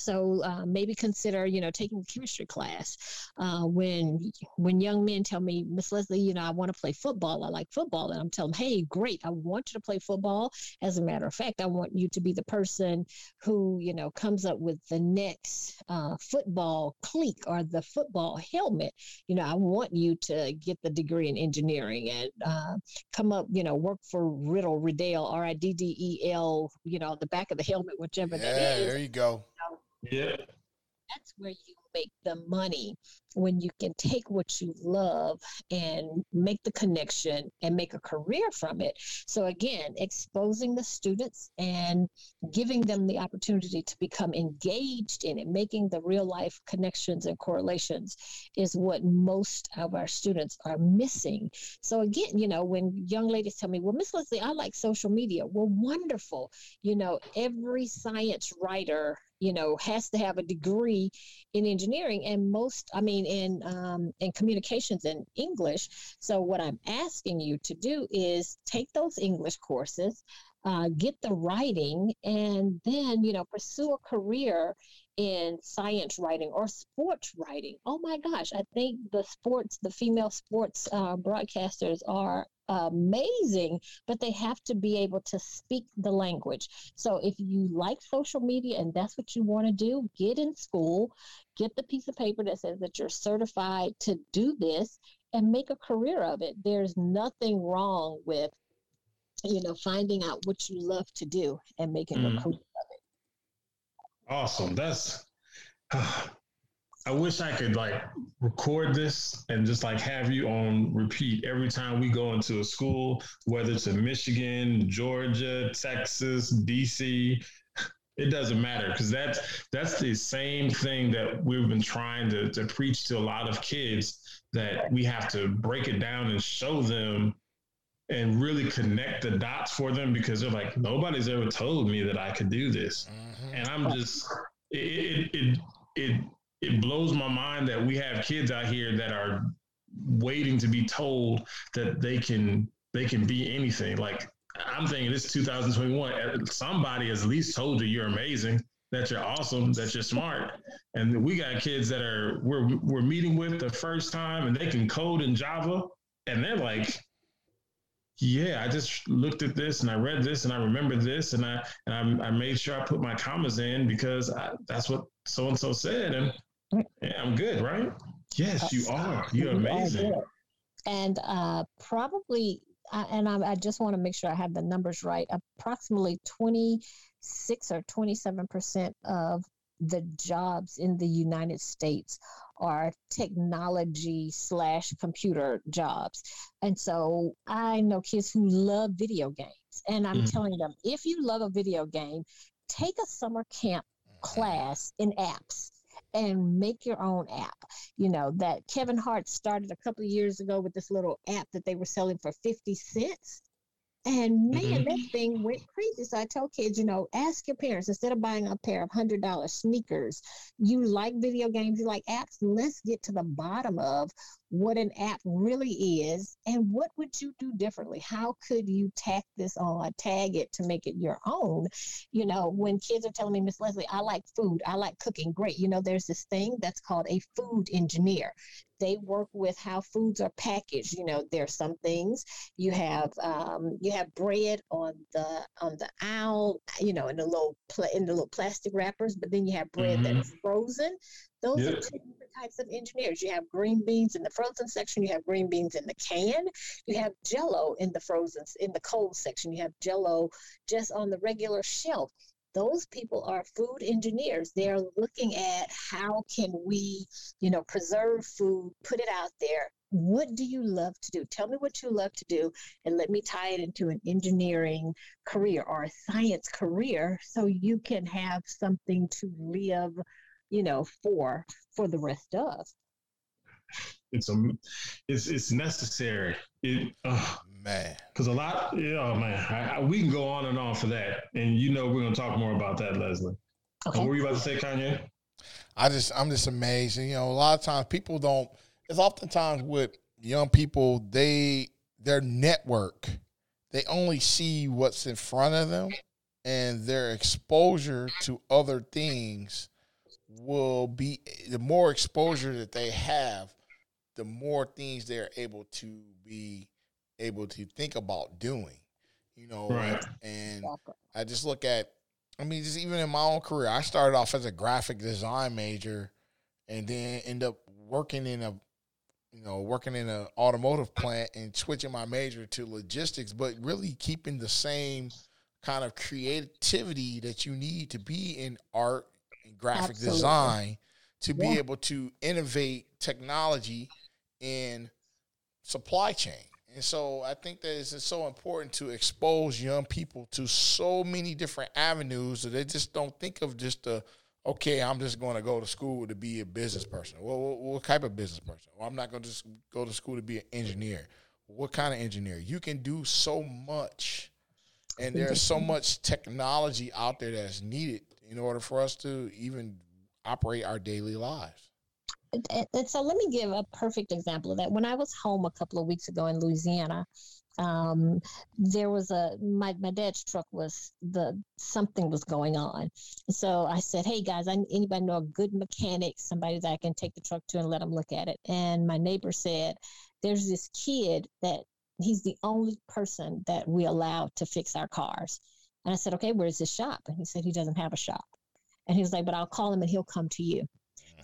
So uh, maybe consider, you know, taking a chemistry class. Uh, when when young men tell me, Miss Leslie, you know, I want to play football. I like football, and I'm telling them, hey, great, I want you to play football. As a matter of fact, I want you to be the person who, you know, comes up with the next uh, football cleat or the football helmet. You know, I want you to get the degree in engineering and uh, come up, you know, work for Riddle, Riddell, R I D D E L, you know, the back of the helmet, whichever Yeah, that is there you go. Yeah. that's where you make the money when you can take what you love and make the connection and make a career from it. So, again, exposing the students and giving them the opportunity to become engaged in it, making the real life connections and correlations is what most of our students are missing. So, again, you know, when young ladies tell me, well, Miss Leslie, I like social media, well, wonderful. You know, every science writer you know has to have a degree in engineering and most i mean in um, in communications and english. So what i'm asking you to do is take those english courses uh, get the writing and then you know pursue a career in science writing or sports writing. Oh my gosh i think the sports the female sports uh, broadcasters are amazing, but they have to be able to speak the language. So if you like social media and that's what you want to do, get in school, get the piece of paper that says that you're certified to do this and make a career of it. There's nothing wrong with you know finding out what you love to do and making Mhm. a career of it. Awesome. That's. I wish I could like record this and just like have you on repeat every time we go into a school, whether it's in Michigan, Georgia, Texas, DC. It doesn't matter because that's that's the same thing that we've been trying to, to preach to a lot of kids that we have to break it down and show them and really connect the dots for them because they're like nobody's ever told me that I could do this Mhm. and I'm just it it it it, it blows my mind that we have kids out here that are waiting to be told that they can they can be anything. Like I'm thinking this is 2021, uh, somebody has at least told you you're amazing, that you're awesome, that you're smart, and we got kids that are we're we're meeting with the first time and they can code in Java, and they're like yeah, I just looked at this and I read this and I remember this and I and I, I made sure I put my commas in because I, that's what so and so said. And yeah, I'm good, right? Yes, you are. You're amazing. And uh, probably, uh, and I, I just want to make sure I have the numbers right. Approximately 26 or 27 percent of the jobs in the United States are technology slash computer jobs. And so I know kids who love video games. And I'm Mhm. telling them if you love a video game, take a summer camp class in apps and make your own app. You know, that Kevin Hart started a couple of years ago with this little app that they were selling for 50 cents. And man, Mhm. that thing went crazy. So I tell kids, you know, ask your parents instead of buying a pair of hundred dollar sneakers, you like video games, you like apps. Let's get to the bottom of what an app really is and what would you do differently? How could you tack this on, tag it to make it your own? You know, when kids are telling me, Miss Leslie, I like food, I like cooking, great. You know, there's this thing that's called a food engineer. They work with how foods are packaged. You know, there's some things you have um, you have bread on the on the owl, you know, in the little pla- in the little plastic wrappers, but then you have bread that Mhm. is frozen. Those are two different types of engineers. You have green beans in the frozen section. You have green beans in the can. You have Jello in the frozen in the cold section. You have Jello just on the regular shelf. Those people are food engineers. They're looking at how can we, you know, preserve food, put it out there. What do you love to do? Tell me what you love to do, and let me tie it into an engineering career or a science career, so you can have something to live, you know, for for the rest of. It's a it's it's necessary. It Man. because a lot, yeah, oh, man. I, I, we can go on and on for that, and you know we're gonna talk more about that, Leslie. Okay. What were you about to say, Kanye? I just I'm just amazed. And, you know, a lot of times people don't. It's oftentimes with young people they their network they only see what's in front of them and their exposure to other things will be the more exposure that they have the more things they're able to be able to think about doing you know Right. and i just look at i mean just even in my own career i started off as a graphic design major and then end up working in a you know working in an automotive plant and switching my major to logistics but really keeping the same kind of creativity that you need to be in art and graphic Absolutely. design to be able to innovate technology in supply chain. And so I think that it's so important to expose young people to so many different avenues that they just don't think of just the okay, I'm just going to go to school to be a business person. Well, what, what type of business person? Well, I'm not going to just go to school to be an engineer. What kind of engineer? You can do so much, and there's so much technology out there that's needed in order for us to even operate our daily lives. And- so let me give a perfect example of that. When I was home a couple of weeks ago in Louisiana, um, there was a my, my dad's truck was the something was going on. So I said, "Hey guys, I, anybody know a good mechanic, somebody that I can take the truck to and let them look at it?" And my neighbor said, "There's this kid that he's the only person that we allow to fix our cars." And I said, "Okay, where's his shop?" And he said he doesn't have a shop. And he was like, "But I'll call him and he'll come to you."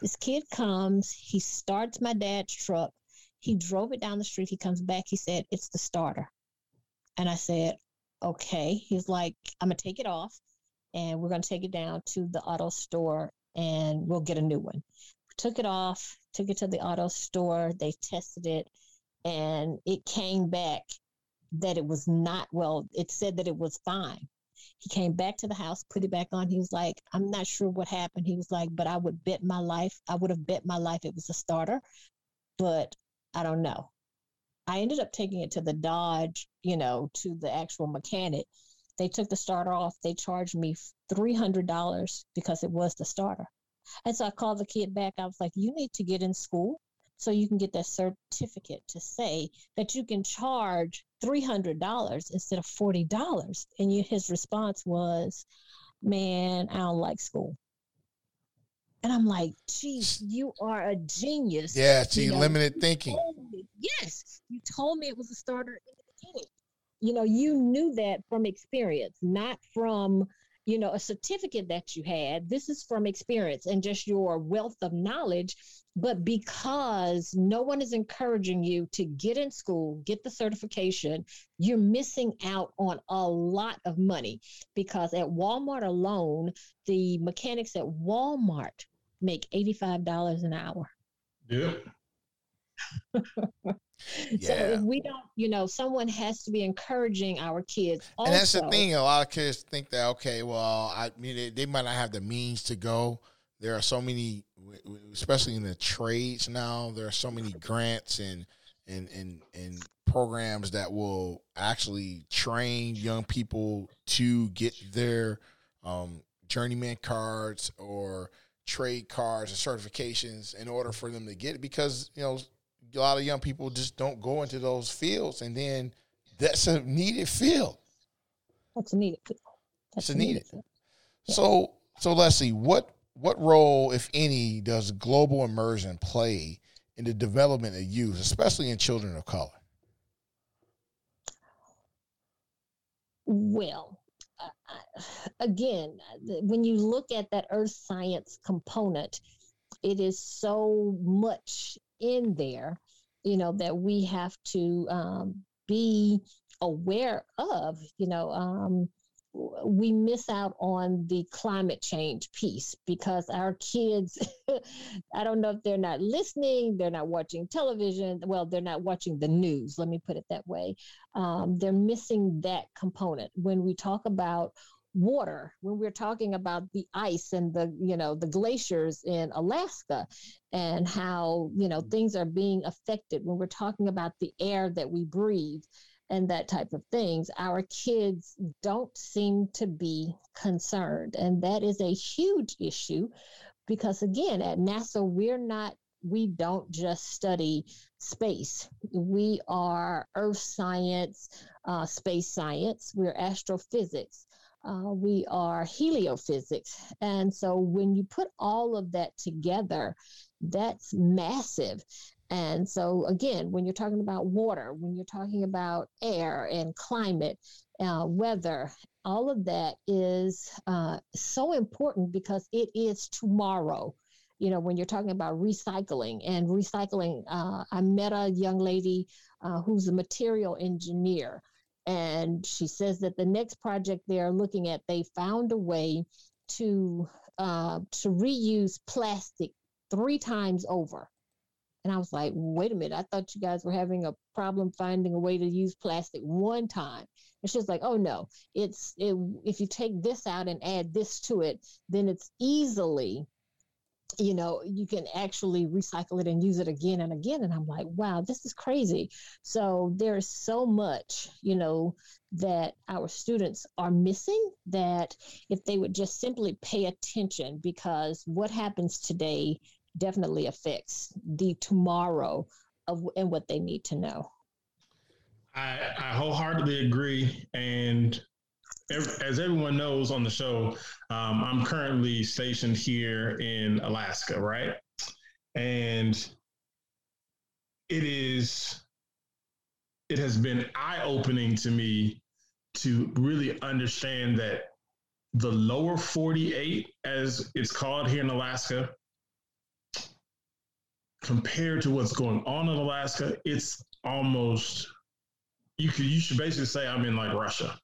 This kid comes, he starts my dad's truck. He drove it down the street. He comes back. He said, It's the starter. And I said, Okay. He's like, I'm going to take it off and we're going to take it down to the auto store and we'll get a new one. Took it off, took it to the auto store. They tested it and it came back that it was not, well, it said that it was fine. He came back to the house, put it back on. He was like, I'm not sure what happened. He was like, but I would bet my life, I would have bet my life it was a starter, but I don't know. I ended up taking it to the Dodge, you know, to the actual mechanic. They took the starter off. They charged me $300 because it was the starter. And so I called the kid back. I was like, you need to get in school so you can get that certificate to say that you can charge $300 instead of $40. And you, his response was, man, I don't like school. And I'm like, geez, you are a genius. Yeah, see, You know, limited thinking. me- yes, you told me it was a starter in the beginning. You know, you knew that from experience, not from, you know, a certificate that you had. This is from experience and just your wealth of knowledge. But because no one is encouraging you to get in school, get the certification, you're missing out on a lot of money. Because at Walmart alone, the mechanics at Walmart make $85 an hour. Yep. So if we don't, you know, someone has to be encouraging our kids. Also, And that's the thing. A lot of kids think that okay, well, I mean, they, they might not have the means to go. There are so many, especially in the trades now. There are so many grants and and and and programs that will actually train young people to get their um, journeyman cards or trade cards and certifications in order for them to get it. Because you know, a lot of young people just don't go into those fields, and then that's a needed field. That's a needed. It's a needed. field. So, so Leslie, what what role, if any, does global immersion play in the development of youth, especially in children of color? Well, uh, again, when you look at that earth science component, it is so much in there, you know, that we have to um, be aware of. You know, um, we miss out on the climate change piece because our kids, I don't know if they're not listening, they're not watching television. Well, they're not watching the news. Let me put it that way um, they're missing that component when we talk about water when we're talking about the ice and the you know the glaciers in alaska and how you know things are being affected when we're talking about the air that we breathe and that type of things our kids don't seem to be concerned and that is a huge issue because again at nasa we're not we don't just study space. We are earth science, uh, space science, we're astrophysics. Uh, we are heliophysics. And so when you put all of that together, that's massive. And so, again, when you're talking about water, when you're talking about air and climate, uh, weather, all of that is uh, so important because it is tomorrow. You know, when you're talking about recycling and recycling, uh, I met a young lady uh, who's a material engineer. And she says that the next project they're looking at, they found a way to uh, to reuse plastic three times over. And I was like, wait a minute, I thought you guys were having a problem finding a way to use plastic one time. And she's like, oh no, it's it, if you take this out and add this to it, then it's easily, you know, you can actually recycle it and use it again and again. And I'm like, wow, this is crazy. So there's so much, you know, that our students are missing that if they would just simply pay attention, because what happens today definitely affects the tomorrow of and what they need to know. I, I wholeheartedly agree. And as everyone knows on the show, um, I'm currently stationed here in Alaska, right? And it is, it has been eye opening to me to really understand that the lower 48, as it's called here in Alaska, compared to what's going on in Alaska, it's almost you could you should basically say I'm in like Russia.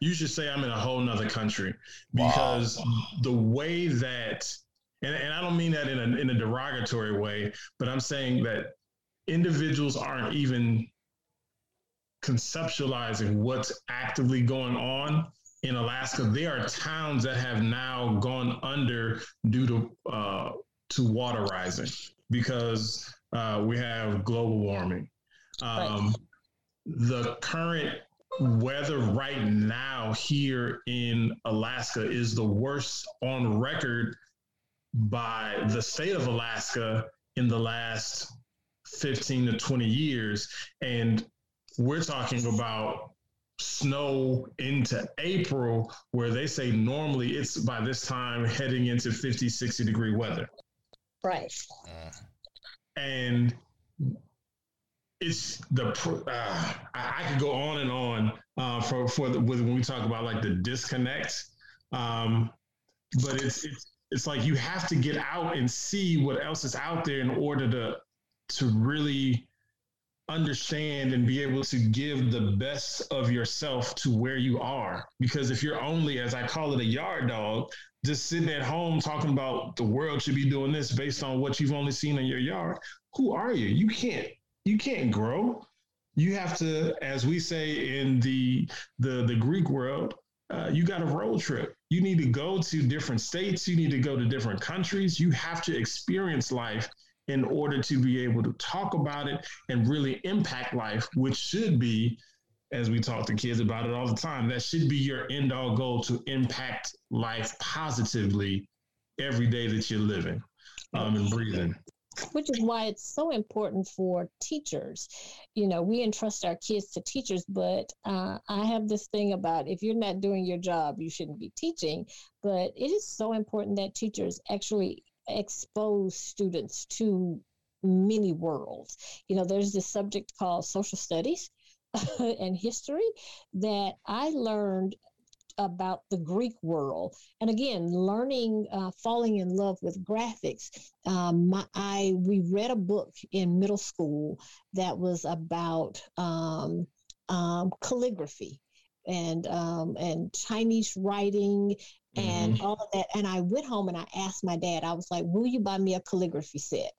You should say I'm in a whole nother country because wow. the way that and, and I don't mean that in a in a derogatory way, but I'm saying that individuals aren't even conceptualizing what's actively going on in Alaska. There are towns that have now gone under due to uh, to water rising because uh, we have global warming. Um, right. The current weather right now here in Alaska is the worst on record by the state of Alaska in the last 15 to 20 years. And we're talking about snow into April, where they say normally it's by this time heading into 50, 60 degree weather. Right. Mm. And it's the uh, I, I, could go on and on uh, for for the, when we talk about like the disconnect, um, but it's it's it's like you have to get out and see what else is out there in order to to really understand and be able to give the best of yourself to where you are. Because if you're only, as I call it, a yard dog, just sitting at home talking about the world should be doing this based on what you've only seen in your yard, who are you? You can't you can't grow. You have to, as we say in the the the Greek world, uh, you got a road trip. You need to go to different states. You need to go to different countries. You have to experience life in order to be able to talk about it and really impact life, which should be, as we talk to kids about it all the time, that should be your end all goal to impact life positively every day that you're living um, and breathing. Which is why it's so important for teachers. You know, we entrust our kids to teachers, but uh, I have this thing about if you're not doing your job, you shouldn't be teaching. But it is so important that teachers actually expose students to many worlds. You know, there's this subject called social studies and history that I learned about the Greek world. And again, learning, uh, falling in love with graphics. Um, my, I we read a book in middle school that was about um, um, calligraphy and um, and Chinese writing and mm-hmm. all of that. And I went home and I asked my dad, I was like, Will you buy me a calligraphy set?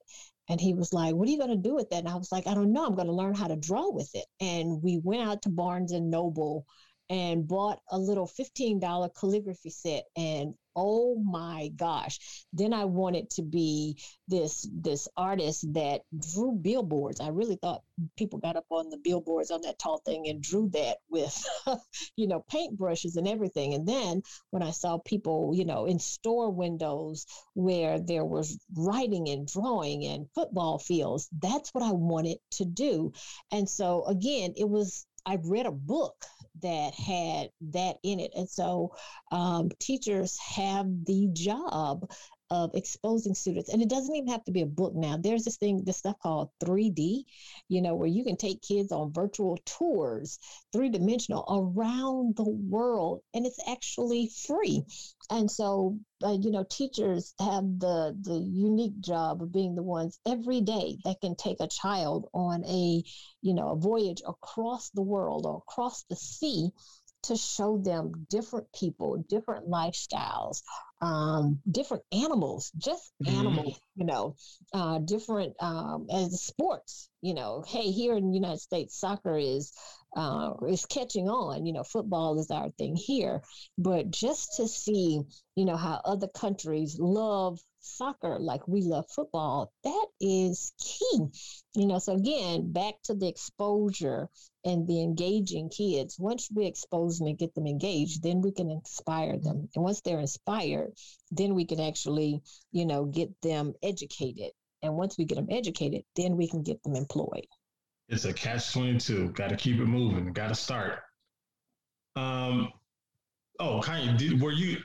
And he was like, What are you going to do with that? And I was like, I don't know. I'm going to learn how to draw with it. And we went out to Barnes and Noble and bought a little $15 calligraphy set and oh my gosh then i wanted to be this this artist that drew billboards. I really thought people got up on the billboards on that tall thing and drew that with you know paintbrushes and everything. And then when i saw people you know in store windows where there was writing and drawing and football fields that's what i wanted to do. And so again it was I read a book that had that in it. And so um, teachers have the job of exposing students and it doesn't even have to be a book now. There's this thing this stuff called 3d you know where you can take kids on virtual tours three dimensional around the world and it's actually free. And so uh, you know teachers have the the unique job of being the ones every day that can take a child on a you know a voyage across the world or across the sea to show them different people, different lifestyles, um, different animals, just mm-hmm. animals, you know, uh, different um, as sports. You know, hey, here in the United States, soccer is uh, is catching on. You know, football is our thing here, but just to see, you know, how other countries love soccer like we love football, that is key. You know, so again, back to the exposure and the engaging kids. Once we expose them and get them engaged, then we can inspire them. And once they're inspired, then we can actually, you know, get them educated. And once we get them educated, then we can get them employed. It's a catch 22. Got to keep it moving. Got to start. Um, oh, Kanye, did, were you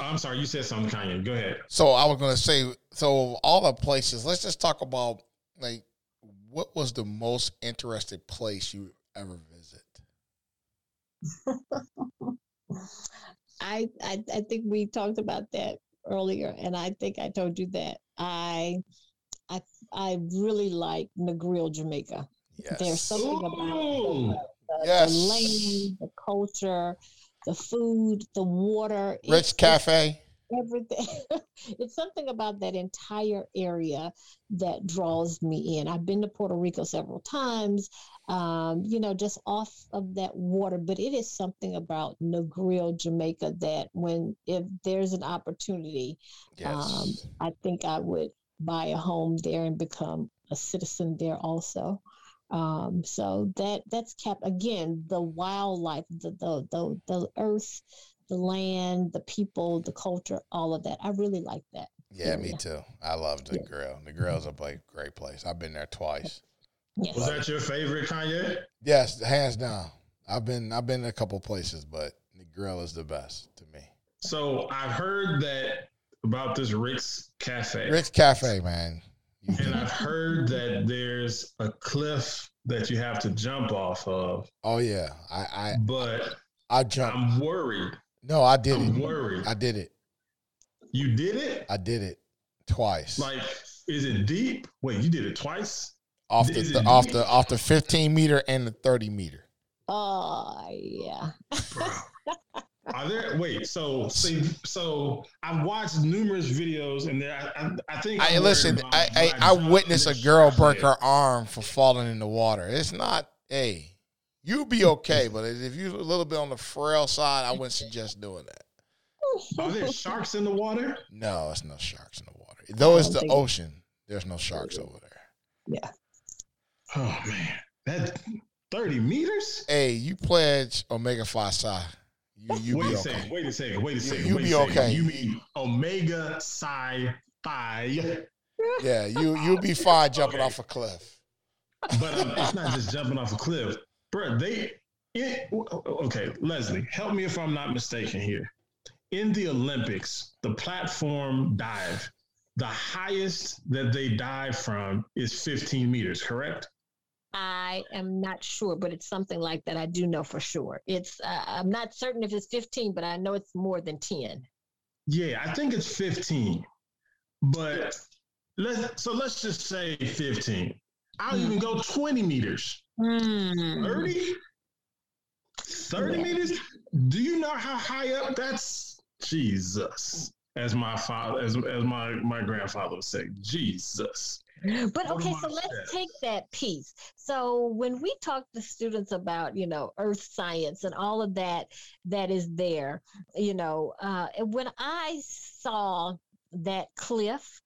I'm sorry, you said something, Kanye. Go ahead. So I was going to say, so all the places. Let's just talk about like what was the most interested place you ever visit. I, I I think we talked about that earlier, and I think I told you that I I I really like Negril, Jamaica. Yes. There's something about the, the, yes. the land, the culture, the food, the water. Rick's Cafe. Everything. it's something about that entire area that draws me in. I've been to Puerto Rico several times, um, you know, just off of that water, but it is something about Negril, Jamaica that when, if there's an opportunity, yes. um, I think I would buy a home there and become a citizen there also. Um, so that that's kept again the wildlife, the, the the the earth, the land, the people, the culture, all of that. I really like that. Yeah, area. me too. I love the yeah. grill. Negril's a great place. I've been there twice. Yes. Was that your favorite, Kanye? Yes, hands down. I've been I've been a couple places, but Negril is the best to me. So I've heard that about this Rick's Cafe. Rick's Cafe, man and I've heard that there's a cliff that you have to jump off of. Oh yeah, I. I but I jumped. I'm worried. No, I did I'm it. Worried. I did it. You did it. I did it twice. Like, is it deep? Wait, you did it twice? Off the, the off the off the 15 meter and the 30 meter. Oh yeah. Are there? Wait. So, see, so I've watched numerous videos, and there, I, I think. I listen. I, I, I witnessed a girl break her arm for falling in the water. It's not. Hey, you'll be okay, but if you're a little bit on the frail side, I wouldn't suggest doing that. Are there sharks in the water? No, it's no sharks in the water. Though it's the ocean, there's no sharks over there. Yeah. Oh man, that thirty meters. Hey, you pledge Omega Phi Psi. You, you wait a okay. second. Wait a second. Wait a second. You, you be okay. You mean Omega Psi Phi? Yeah, you you'll be fine jumping okay. off a cliff. But um, it's not just jumping off a cliff, bro. They it, okay, Leslie, help me if I'm not mistaken here. In the Olympics, the platform dive, the highest that they dive from is 15 meters, correct? I am not sure, but it's something like that. I do know for sure. It's uh, I'm not certain if it's 15, but I know it's more than 10. Yeah, I think it's 15. But let's so let's just say 15. I'll mm. even go 20 meters. Mm. 30? 30 yeah. meters? Do you know how high up that's Jesus? As my father, as as my my grandfather would say, Jesus. But Go okay, so let's take that piece. So when we talk to students about, you know, earth science and all of that that is there, you know, uh, when I saw that cliff,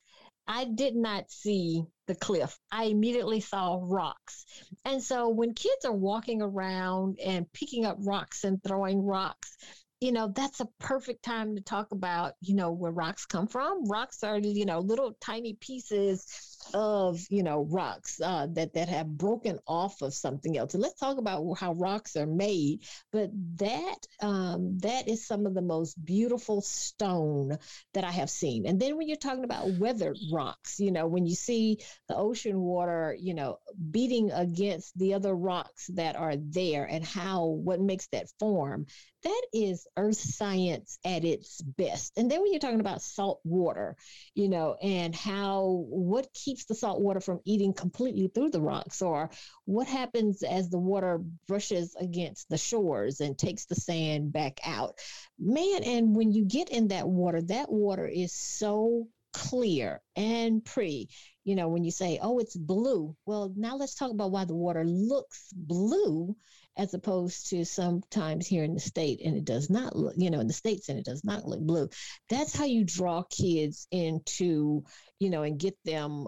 I did not see the cliff. I immediately saw rocks. And so when kids are walking around and picking up rocks and throwing rocks, you know, that's a perfect time to talk about, you know, where rocks come from. Rocks are, you know, little tiny pieces of, you know, rocks uh, that that have broken off of something else. And let's talk about how rocks are made. But that um, that is some of the most beautiful stone that I have seen. And then when you're talking about weathered rocks, you know, when you see the ocean water, you know, beating against the other rocks that are there and how what makes that form, that is earth science at its best. And then when you're talking about salt water, you know, and how what keeps the salt water from eating completely through the rocks, or what happens as the water brushes against the shores and takes the sand back out. Man, and when you get in that water, that water is so clear and pretty. You know, when you say, oh, it's blue, well, now let's talk about why the water looks blue as opposed to sometimes here in the state and it does not look you know in the states and it does not look blue that's how you draw kids into you know and get them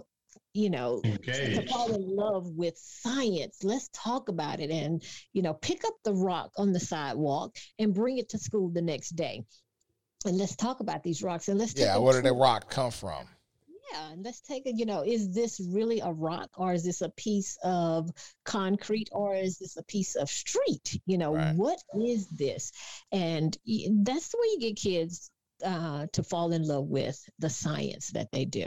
you know to fall in love with science let's talk about it and you know pick up the rock on the sidewalk and bring it to school the next day and let's talk about these rocks and let's Yeah, where did that rock come from? Yeah, and let's take a, you know, is this really a rock or is this a piece of concrete or is this a piece of street? You know, Right. what is this? And that's the way you get kids uh, to fall in love with the science that they do.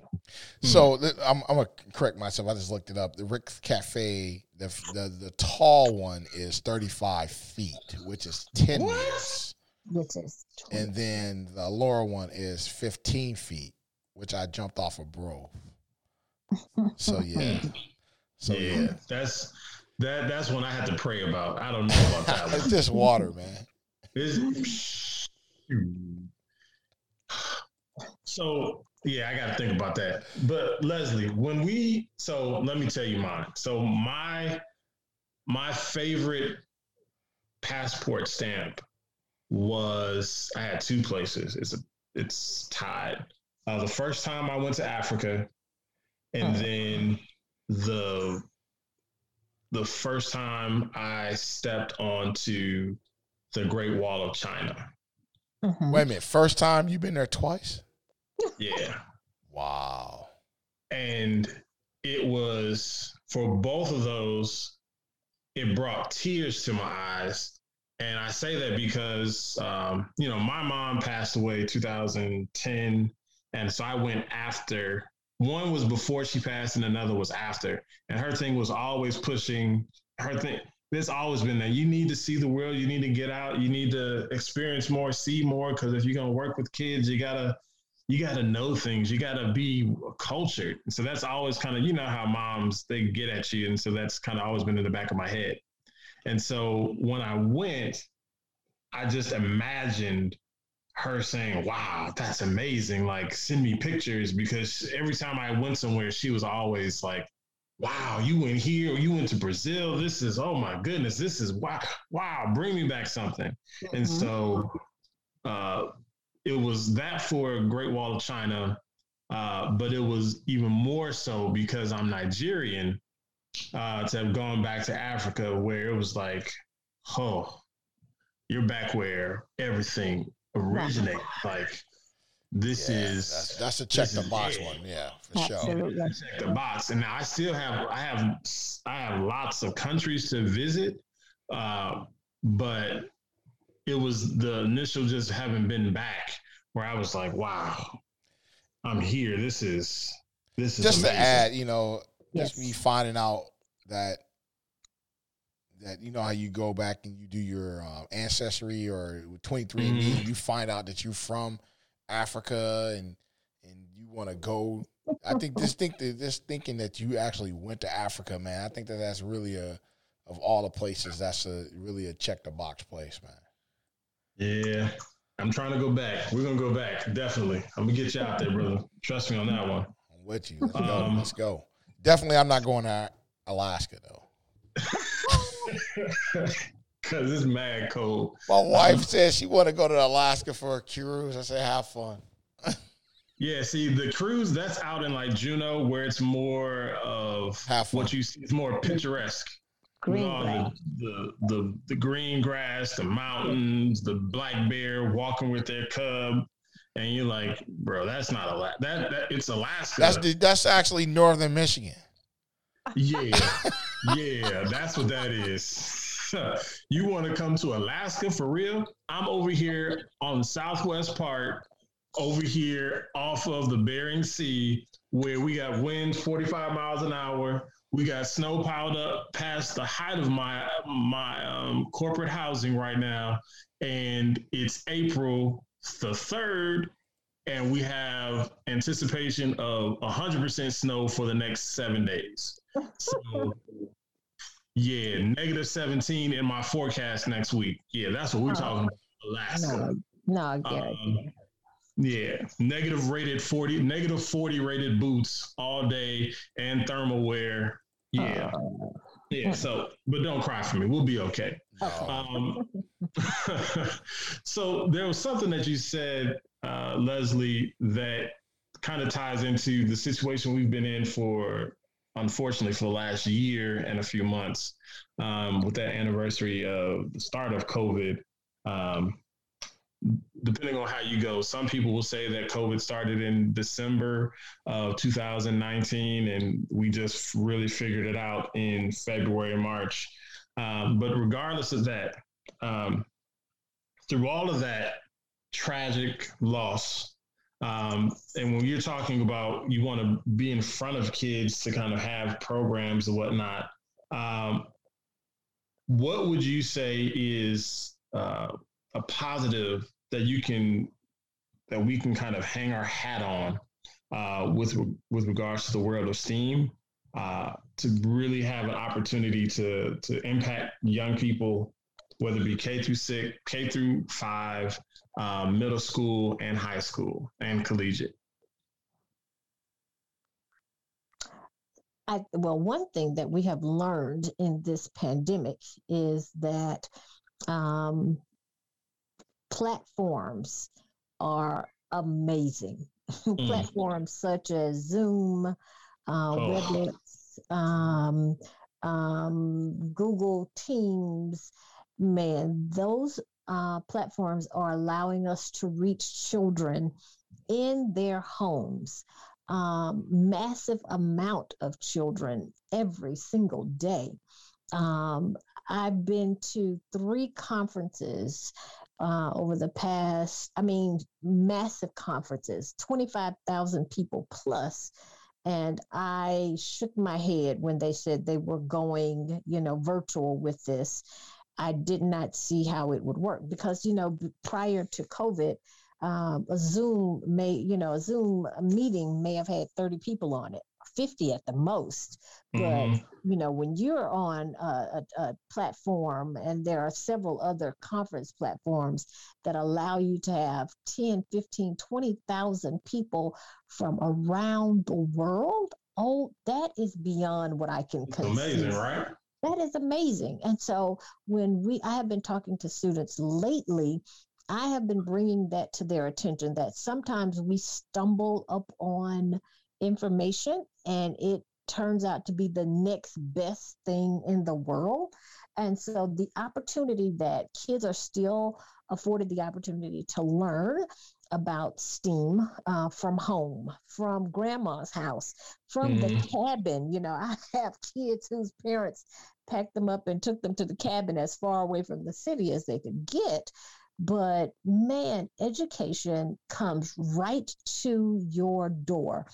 So th- I'm, I'm gonna correct myself. I just looked it up. The Rick's Cafe, the the, the tall one is 35 feet, which is 10 What? meters, Which is and then the lower one is 15 feet, which I jumped off a bro. So yeah, so yeah, yeah, that's that. That's one I had to pray about. I don't know about that it's just water, man. It's- so yeah, I got to think about that. But Leslie, when we so let me tell you mine. So my my favorite passport stamp was I had two places. It's a, it's tied. Uh, the first time I went to Africa, and Oh. then the the first time I stepped onto the Great Wall of China. Mhm. Wait a minute. First time you've been there twice? Yeah. Wow. And it was for both of those, it brought tears to my eyes. And I say that because, um, you know, my mom passed away 2010. And so I went after. One was before she passed, and another was after. And her thing was always pushing her thing. There's always been that you need to see the world, you need to get out, you need to experience more, see more. Because if you're gonna work with kids, you gotta you got to know things. You got to be cultured. So that's always kind of, you know, how moms, they get at you. And so that's kind of always been in the back of my head. And so when I went, I just imagined her saying, wow, that's amazing. Like, send me pictures because every time I went somewhere, she was always like, wow, you went here, you went to Brazil. This is, oh my goodness, this is wow, wow, bring me back something. And Mhm. so uh, it was that for Great Wall of China, uh, but it was even more so because I'm Nigerian uh, to have gone back to Africa where it was like, oh, you're back where everything originated. Like, this Yeah, is that's, that's a check the box it. one. Yeah, for sure. Absolutely. check the box. And now I still have I have I have lots of countries to visit, uh, but it was the initial just having been back where I was like, wow, I'm here. This is this is Just to add, you know, just Yes. me finding out that that you know how you go back and you do your uh, ancestry or with 23 and Mhm. you find out that you're from Africa and and you want to go. I think this think that this thinking that you actually went to Africa, man. I think that that's really a of all the places that's a really a check the box place, man. Yeah. I'm trying to go back. We're gonna go back. Definitely. I'm gonna get you out there, brother. Trust me on that one. I'm with you. Let's go. Um, Let's go. Definitely, I'm not going to Alaska though. Cause it's mad cold. My um, wife says she want to go to Alaska for a cruise. I say, have fun. Yeah, see the cruise that's out in like Juneau, where it's more of Have what you see. It's more picturesque. Green grass. The, the the the green grass, the mountains, the black bear walking with their cub, and you're like, bro, that's not Alaska. That, that it's Alaska. That's the, that's actually northern Michigan. yeah, yeah, that's what that is. you want to come to Alaska for real? I'm over here on southwest Park, over here off of the Bering Sea, where we got winds 45 miles an hour. We got snow piled up past the height of my my um, corporate housing right now, and it's April the third, and we have anticipation of 100% snow for the next seven days. So, yeah, negative 17 in my forecast next week. Yeah, that's what we're Oh. talking about. Alaska. No, no, it. Um, yeah, negative rated 40, negative 40 rated boots all day and thermal wear. Yeah, Uh, yeah. So, but don't cry for me. We'll be okay. okay. Um, so there was something that you said, uh, Leslie, that kind of ties into the situation we've been in for, unfortunately, for the last year and a few months, um, with that anniversary of the start of COVID. Um, depending on how you go, some people will say that COVID started in December of 2019, and we just really figured it out in February, March. Um, but regardless of that, um, through all of that tragic loss, um, and when you're talking about you want to be in front of kids to kind of have programs and whatnot, um, what would you say is uh, a positive that you can that we can kind of hang our hat on uh, with with regards to the world of STEAM uh, to really have an opportunity to to impact young people, whether it be K through six, K through five, um, middle school, and high school, and collegiate. I, well, one thing that we have learned in this pandemic is that um, platforms are amazing. platforms such as Zoom, uh, Oh. WebEx, um, um, Google Teams, man, those uh, platforms are allowing us to reach children in their homes. Um, massive amount of children every single day. Um, I've been to three conferences uh, over the past, I mean, massive conferences, 25,000 people plus. And I shook my head when they said they were going, you know, virtual with this. I did not see how it would work because, you know, prior to COVID, um, a Zoom may, you know, a Zoom meeting may have had 30 people on it, 50 at the most. But Mhm. you know, when you're on a, a, a platform and there are several other conference platforms that allow you to have 10, 15, 20,000 people from around the world, oh, that is beyond what I can conceive. amazing, right? That is amazing. And so when we, I have been talking to students lately, I have been bringing that to their attention that sometimes we stumble up on information and it turns out to be the next best thing in the world. And so the opportunity that kids are still afforded the opportunity to learn about STEAM uh, from home, from grandma's house, from the Mhm. cabin. You know, I have kids whose parents packed them up and took them to the cabin as far away from the city as they could get. But man, education comes right to your door.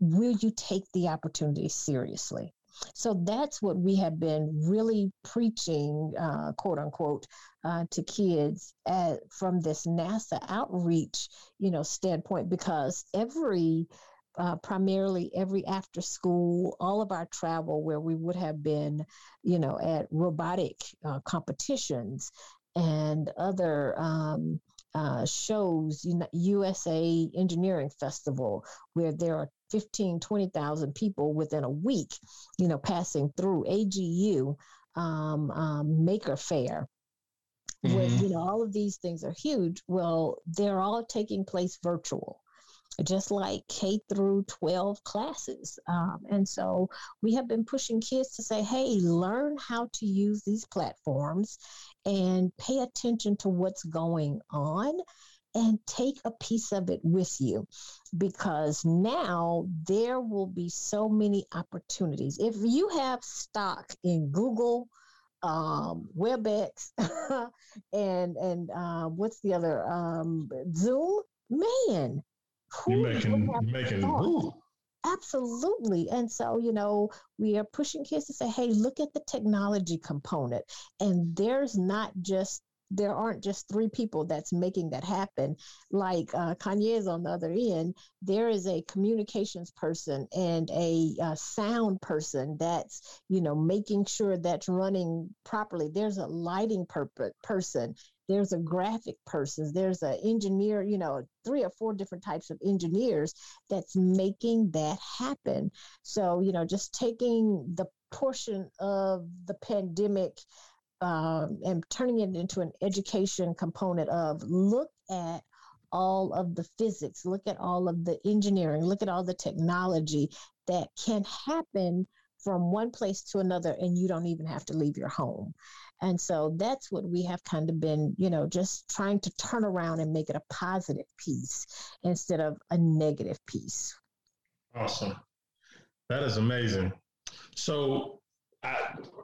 Will you take the opportunity seriously? So that's what we have been really preaching, uh, quote unquote, uh, to kids at, from this NASA outreach, you know, standpoint, because every uh, primarily every after school, all of our travel where we would have been, you know, at robotic uh, competitions and other um, uh, shows, USA Engineering Festival, where there are 15, 20,000 people within a week, you know, passing through AGU, um, um, Maker Faire. Mm-hmm. Where, you know, all of these things are huge. Well, they're all taking place virtual just like K through 12 classes. Um, and so we have been pushing kids to say, hey, learn how to use these platforms and pay attention to what's going on and take a piece of it with you because now there will be so many opportunities. If you have stock in Google, um, WebEx, and and uh, what's the other um, Zoom, man, who You're making making Absolutely. And so, you know, we are pushing kids to say, hey, look at the technology component. And there's not just there aren't just three people that's making that happen. Like uh, Kanye is on the other end, there is a communications person and a, a sound person that's, you know, making sure that's running properly. There's a lighting per- person there's a graphic person there's an engineer you know three or four different types of engineers that's making that happen. So you know just taking the portion of the pandemic um, and turning it into an education component of look at all of the physics look at all of the engineering look at all the technology that can happen from one place to another and you don't even have to leave your home and so that's what we have kind of been, you know, just trying to turn around and make it a positive piece instead of a negative piece. Awesome. That is amazing. So I,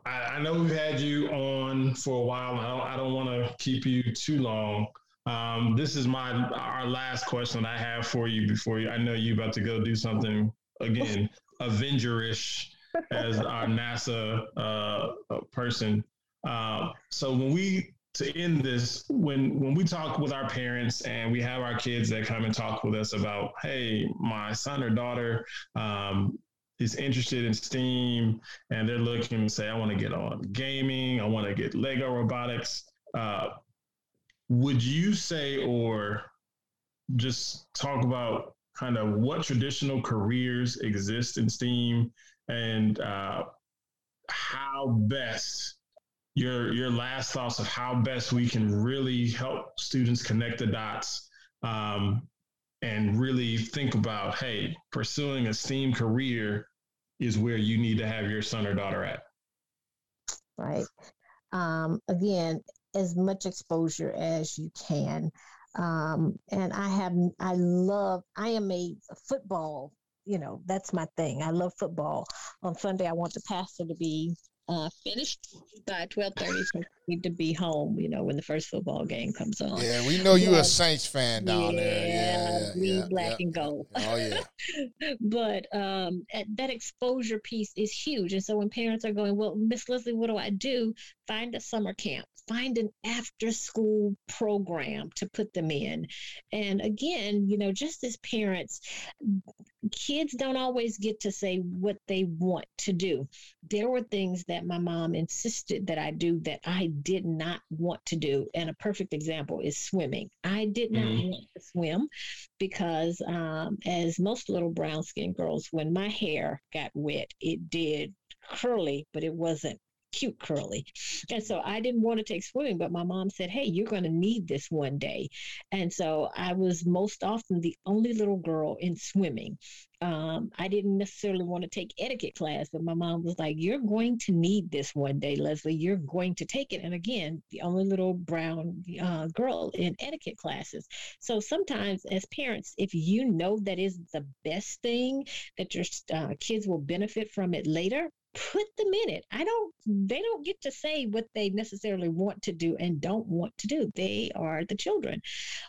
I know we've had you on for a while. I don't, I don't want to keep you too long. Um, this is my our last question I have for you before you. I know you about to go do something again, Avengerish, as our NASA uh, person. Uh, so when we to end this, when when we talk with our parents and we have our kids that come and talk with us about, hey, my son or daughter um, is interested in STEAM and they're looking to say, I want to get on gaming, I want to get Lego robotics. Uh, would you say, or just talk about kind of what traditional careers exist in STEAM and uh, how best your your last thoughts of how best we can really help students connect the dots um, and really think about hey pursuing a STEAM career is where you need to have your son or daughter at. Right. Um, again as much exposure as you can. Um, and i have i love i am a football you know that's my thing. I love football. On sunday i want the pastor to be uh, finished by twelve thirty, need to be home. You know when the first football game comes on. Yeah, we know you yeah. a Saints fan down yeah, there. Yeah, green, yeah, black, and gold. Oh yeah. but um, that exposure piece is huge, and so when parents are going, well, Miss Leslie, what do I do? Find a summer camp. Find an after school program to put them in. And again, you know, just as parents, kids don't always get to say what they want to do. There were things that my mom insisted that I do that I did not want to do. And a perfect example is swimming. I did not mm. want to swim because, um, as most little brown skinned girls, when my hair got wet, it did curly, but it wasn't cute curly. And so I didn't want to take swimming, but my mom said, Hey, you're going to need this one day. And so I was most often the only little girl in swimming. Um, I didn't necessarily want to take etiquette class, but my mom was like, You're going to need this one day, Leslie. You're going to take it. And again, the only little brown uh, girl in etiquette classes. So sometimes, as parents, if you know that is the best thing, that your uh, kids will benefit from it later, put them in it. I don't they don't get to say what they necessarily want to do and don't want to do. They are the children.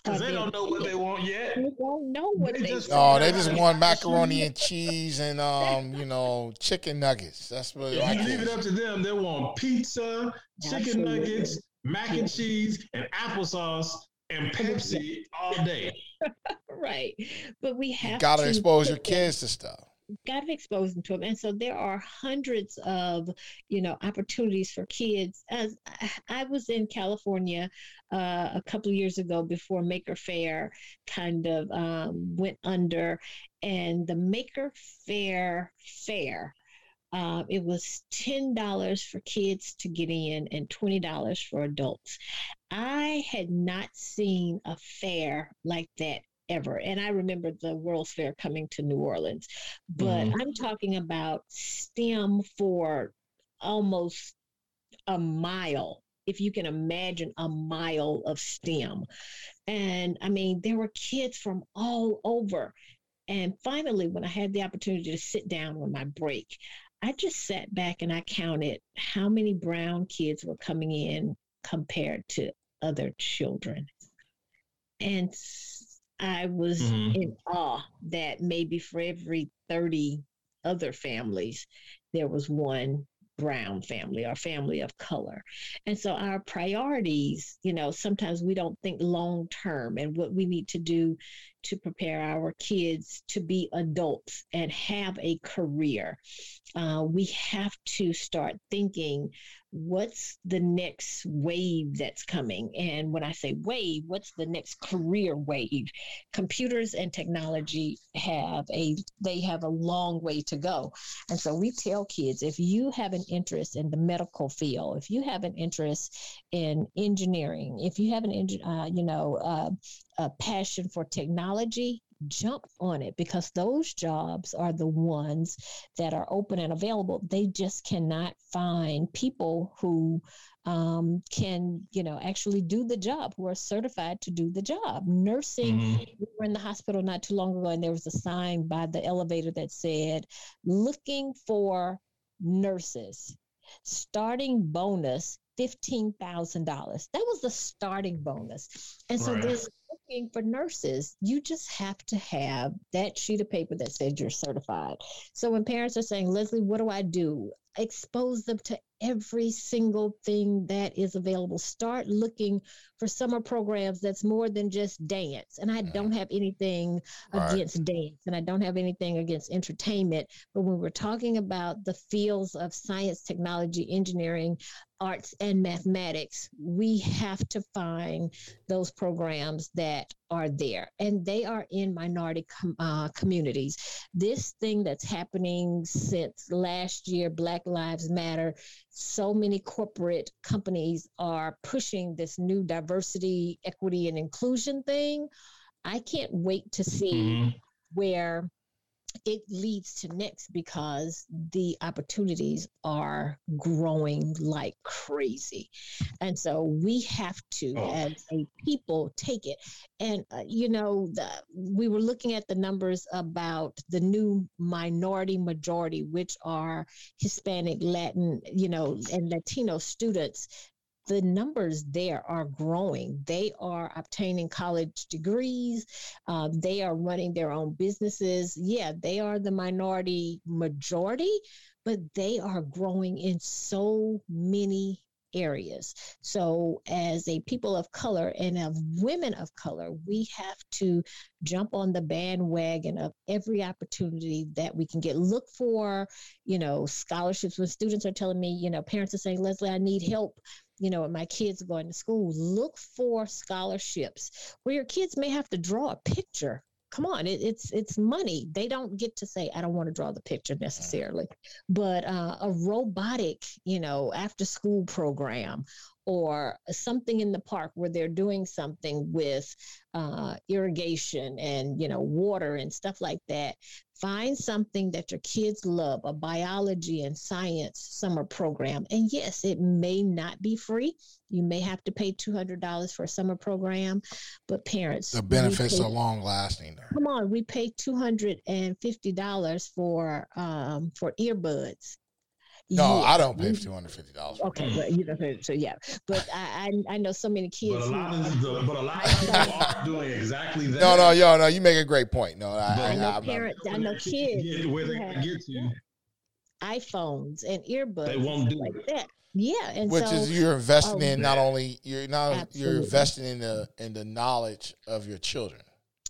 Because uh, they don't know what they want yet. They don't know what they, they just Oh, they just want macaroni and cheese and um, you know, chicken nuggets. That's what yeah, you leave it up to them. They want pizza, chicken Absolutely. nuggets, mac and cheese, and applesauce and Pepsi all day. right. But we have you gotta expose your kids to stuff got to expose them to them and so there are hundreds of you know opportunities for kids. As i was in california uh, a couple years ago before maker Faire kind of um, went under. And the maker Faire fair uh, it was $10 for kids to get in and $20 for adults. I had not seen a fair like that ever. And I remember the World's Fair coming to New Orleans, but mm-hmm. I'm talking about STEM for almost a mile. If you can imagine a mile of STEM. And I mean, there were kids from all over. And finally, when I had the opportunity to sit down on my break, I just sat back and I counted how many brown kids were coming in compared to other children. And I was mm-hmm. in awe that maybe for every 30 other families, there was one brown family or family of color. And so our priorities, you know, sometimes we don't think long term and what we need to do to prepare our kids to be adults and have a career. Uh, we have to start thinking what's the next wave that's coming? And when I say wave, what's the next career wave? Computers and technology have a they have a long way to go. And so we tell kids if you have an interest in the medical field, if you have an interest in engineering, if you have an uh, you know uh, a passion for technology, jump on it because those jobs are the ones that are open and available. They just cannot find people who um, can, you know, actually do the job, who are certified to do the job. Nursing, mm-hmm. we were in the hospital not too long ago, and there was a sign by the elevator that said, looking for nurses. Starting bonus $15,000. That was the starting bonus. And so right. there's looking for nurses, you just have to have that sheet of paper that says you're certified. So when parents are saying, Leslie, what do I do? Expose them to every single thing that is available. Start looking for summer programs that's more than just dance. And I don't have anything right. against dance and I don't have anything against entertainment. But when we're talking about the fields of science, technology, engineering, arts, and mathematics, we have to find those programs that are there and they are in minority com- uh, communities. This thing that's happening since last year, Black Lives Matter, so many corporate companies are pushing this new diversity, equity, and inclusion thing. I can't wait to see mm-hmm. where it leads to next because the opportunities are growing like crazy. And so we have to, oh. as a people, take it. And, uh, you know, the, we were looking at the numbers about the new minority majority, which are Hispanic, Latin, you know, and Latino students the numbers there are growing. They are obtaining college degrees. Uh, they are running their own businesses. Yeah, they are the minority majority, but they are growing in so many areas. So, as a people of color and of women of color, we have to jump on the bandwagon of every opportunity that we can get. Look for, you know, scholarships. When students are telling me, you know, parents are saying, Leslie, I need help you know, my kids going to school, look for scholarships where your kids may have to draw a picture. Come on, it, it's it's money. They don't get to say, I don't want to draw the picture necessarily, but uh, a robotic, you know, after school program or something in the park where they're doing something with uh, irrigation and you know water and stuff like that find something that your kids love a biology and science summer program. And yes it may not be free. You may have to pay $200 for a summer program but parents the benefits pay, are long lasting there. Come on we pay $250 for um, for earbuds no, I don't pay two hundred fifty dollars. Okay, but you know, so yeah, but I I, I know so many kids. But a lot of the, but a lot of people are doing exactly that. No, no, yo, no, you make a great point. No, I, I, I know I, parents, I know kids where they can get to iPhones and earbuds. They won't do like it. that. Yeah, and which so, is you're investing oh, in not only you're not absolutely. you're investing in the in the knowledge of your children.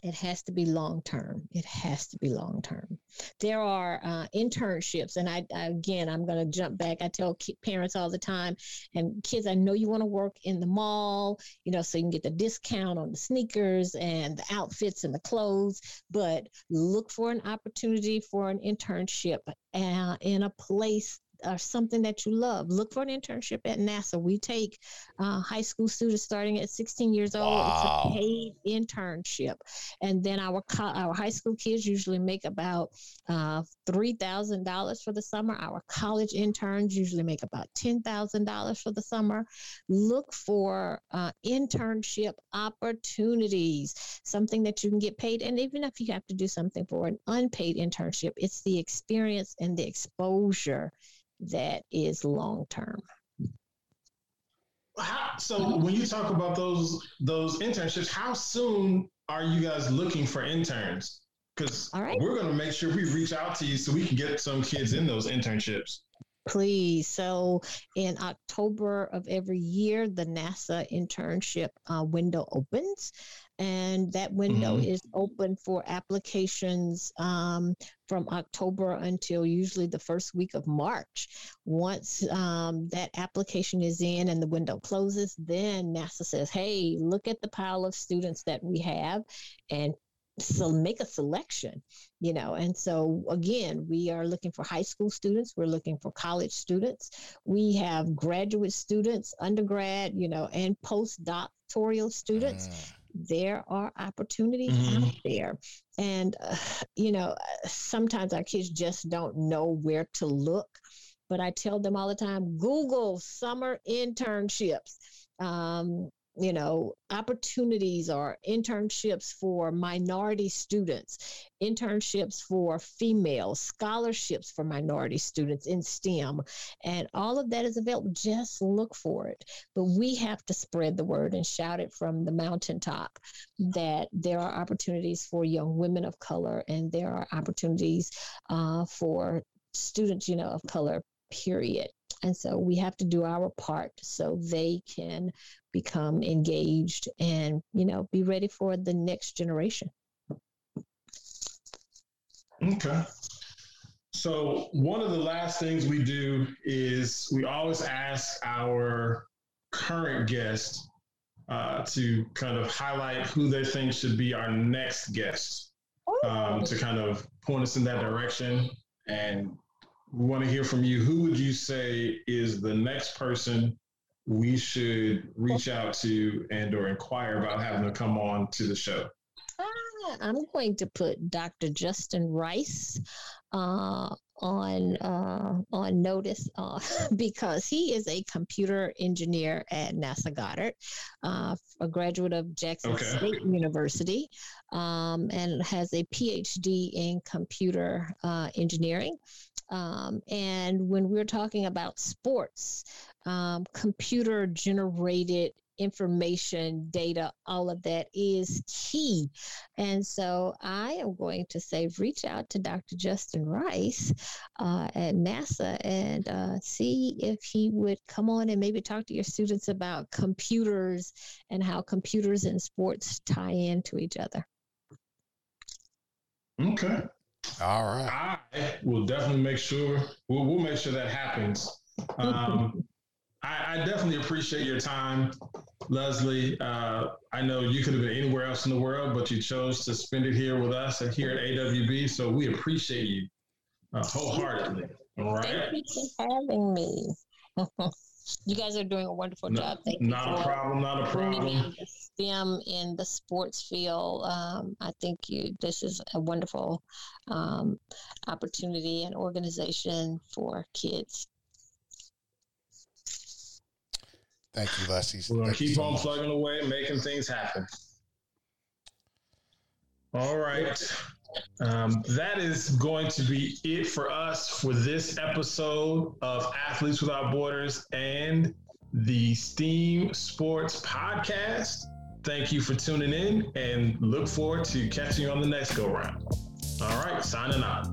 It has to be long term. It has to be long term. There are uh, internships, and I, I again, I'm going to jump back. I tell parents all the time, and kids, I know you want to work in the mall, you know, so you can get the discount on the sneakers and the outfits and the clothes, but look for an opportunity for an internship uh, in a place or something that you love. Look for an internship at NASA. We take uh, high school students starting at 16 years old. Wow. It's a paid internship, and then our co- our high school kids usually make about uh, three thousand dollars for the summer. Our college interns usually make about ten thousand dollars for the summer. Look for uh, internship opportunities, something that you can get paid, and even if you have to do something for an unpaid internship, it's the experience and the exposure that is long term. so when you talk about those those internships, how soon are you guys looking for interns? Because right. we're going to make sure we reach out to you so we can get some kids in those internships. Please. So in October of every year, the NASA internship uh, window opens and that window mm-hmm. is open for applications um, from October until usually the first week of March. Once um, that application is in and the window closes, then NASA says, "Hey, look at the pile of students that we have, and so make a selection." You know, and so again, we are looking for high school students. We're looking for college students. We have graduate students, undergrad, you know, and postdoctoral students. Mm there are opportunities mm-hmm. out there. And, uh, you know, sometimes our kids just don't know where to look. But I tell them all the time Google summer internships. Um, you know, opportunities or internships for minority students, internships for females, scholarships for minority students in STEM. And all of that is available. Just look for it. But we have to spread the word and shout it from the mountaintop that there are opportunities for young women of color and there are opportunities uh, for students, you know, of color, period. And so we have to do our part so they can become engaged and, you know, be ready for the next generation. Okay. So, one of the last things we do is we always ask our current guest uh, to kind of highlight who they think should be our next guest um, to kind of point us in that direction. And want to hear from you. Who would you say is the next person we should reach out to and or inquire about having to come on to the show? Ah, I'm going to put Dr. Justin Rice uh, on uh, on notice uh, because he is a computer engineer at NASA Goddard, uh, a graduate of Jackson okay. State University, um, and has a PhD in computer uh, engineering. Um, and when we're talking about sports, um, computer generated information, data, all of that is key. And so I am going to say reach out to Dr. Justin Rice uh, at NASA and uh, see if he would come on and maybe talk to your students about computers and how computers and sports tie into each other. Okay. All right. I will definitely make sure we'll, we'll make sure that happens. Um, I, I, definitely appreciate your time, Leslie. Uh, I know you could have been anywhere else in the world, but you chose to spend it here with us and here at AWB. So we appreciate you uh, wholeheartedly. All right. Thank you for having me. you guys are doing a wonderful no, job. Thank not you. Not a problem. Not a problem. STEM in the sports field. Um, I think you. This is a wonderful um, opportunity and organization for kids. Thank you, Leslie. We're gonna keep on plugging away, making things happen. All right. Um, that is going to be it for us for this episode of Athletes Without Borders and the STEAM Sports Podcast. Thank you for tuning in and look forward to catching you on the next go round. All right, signing out.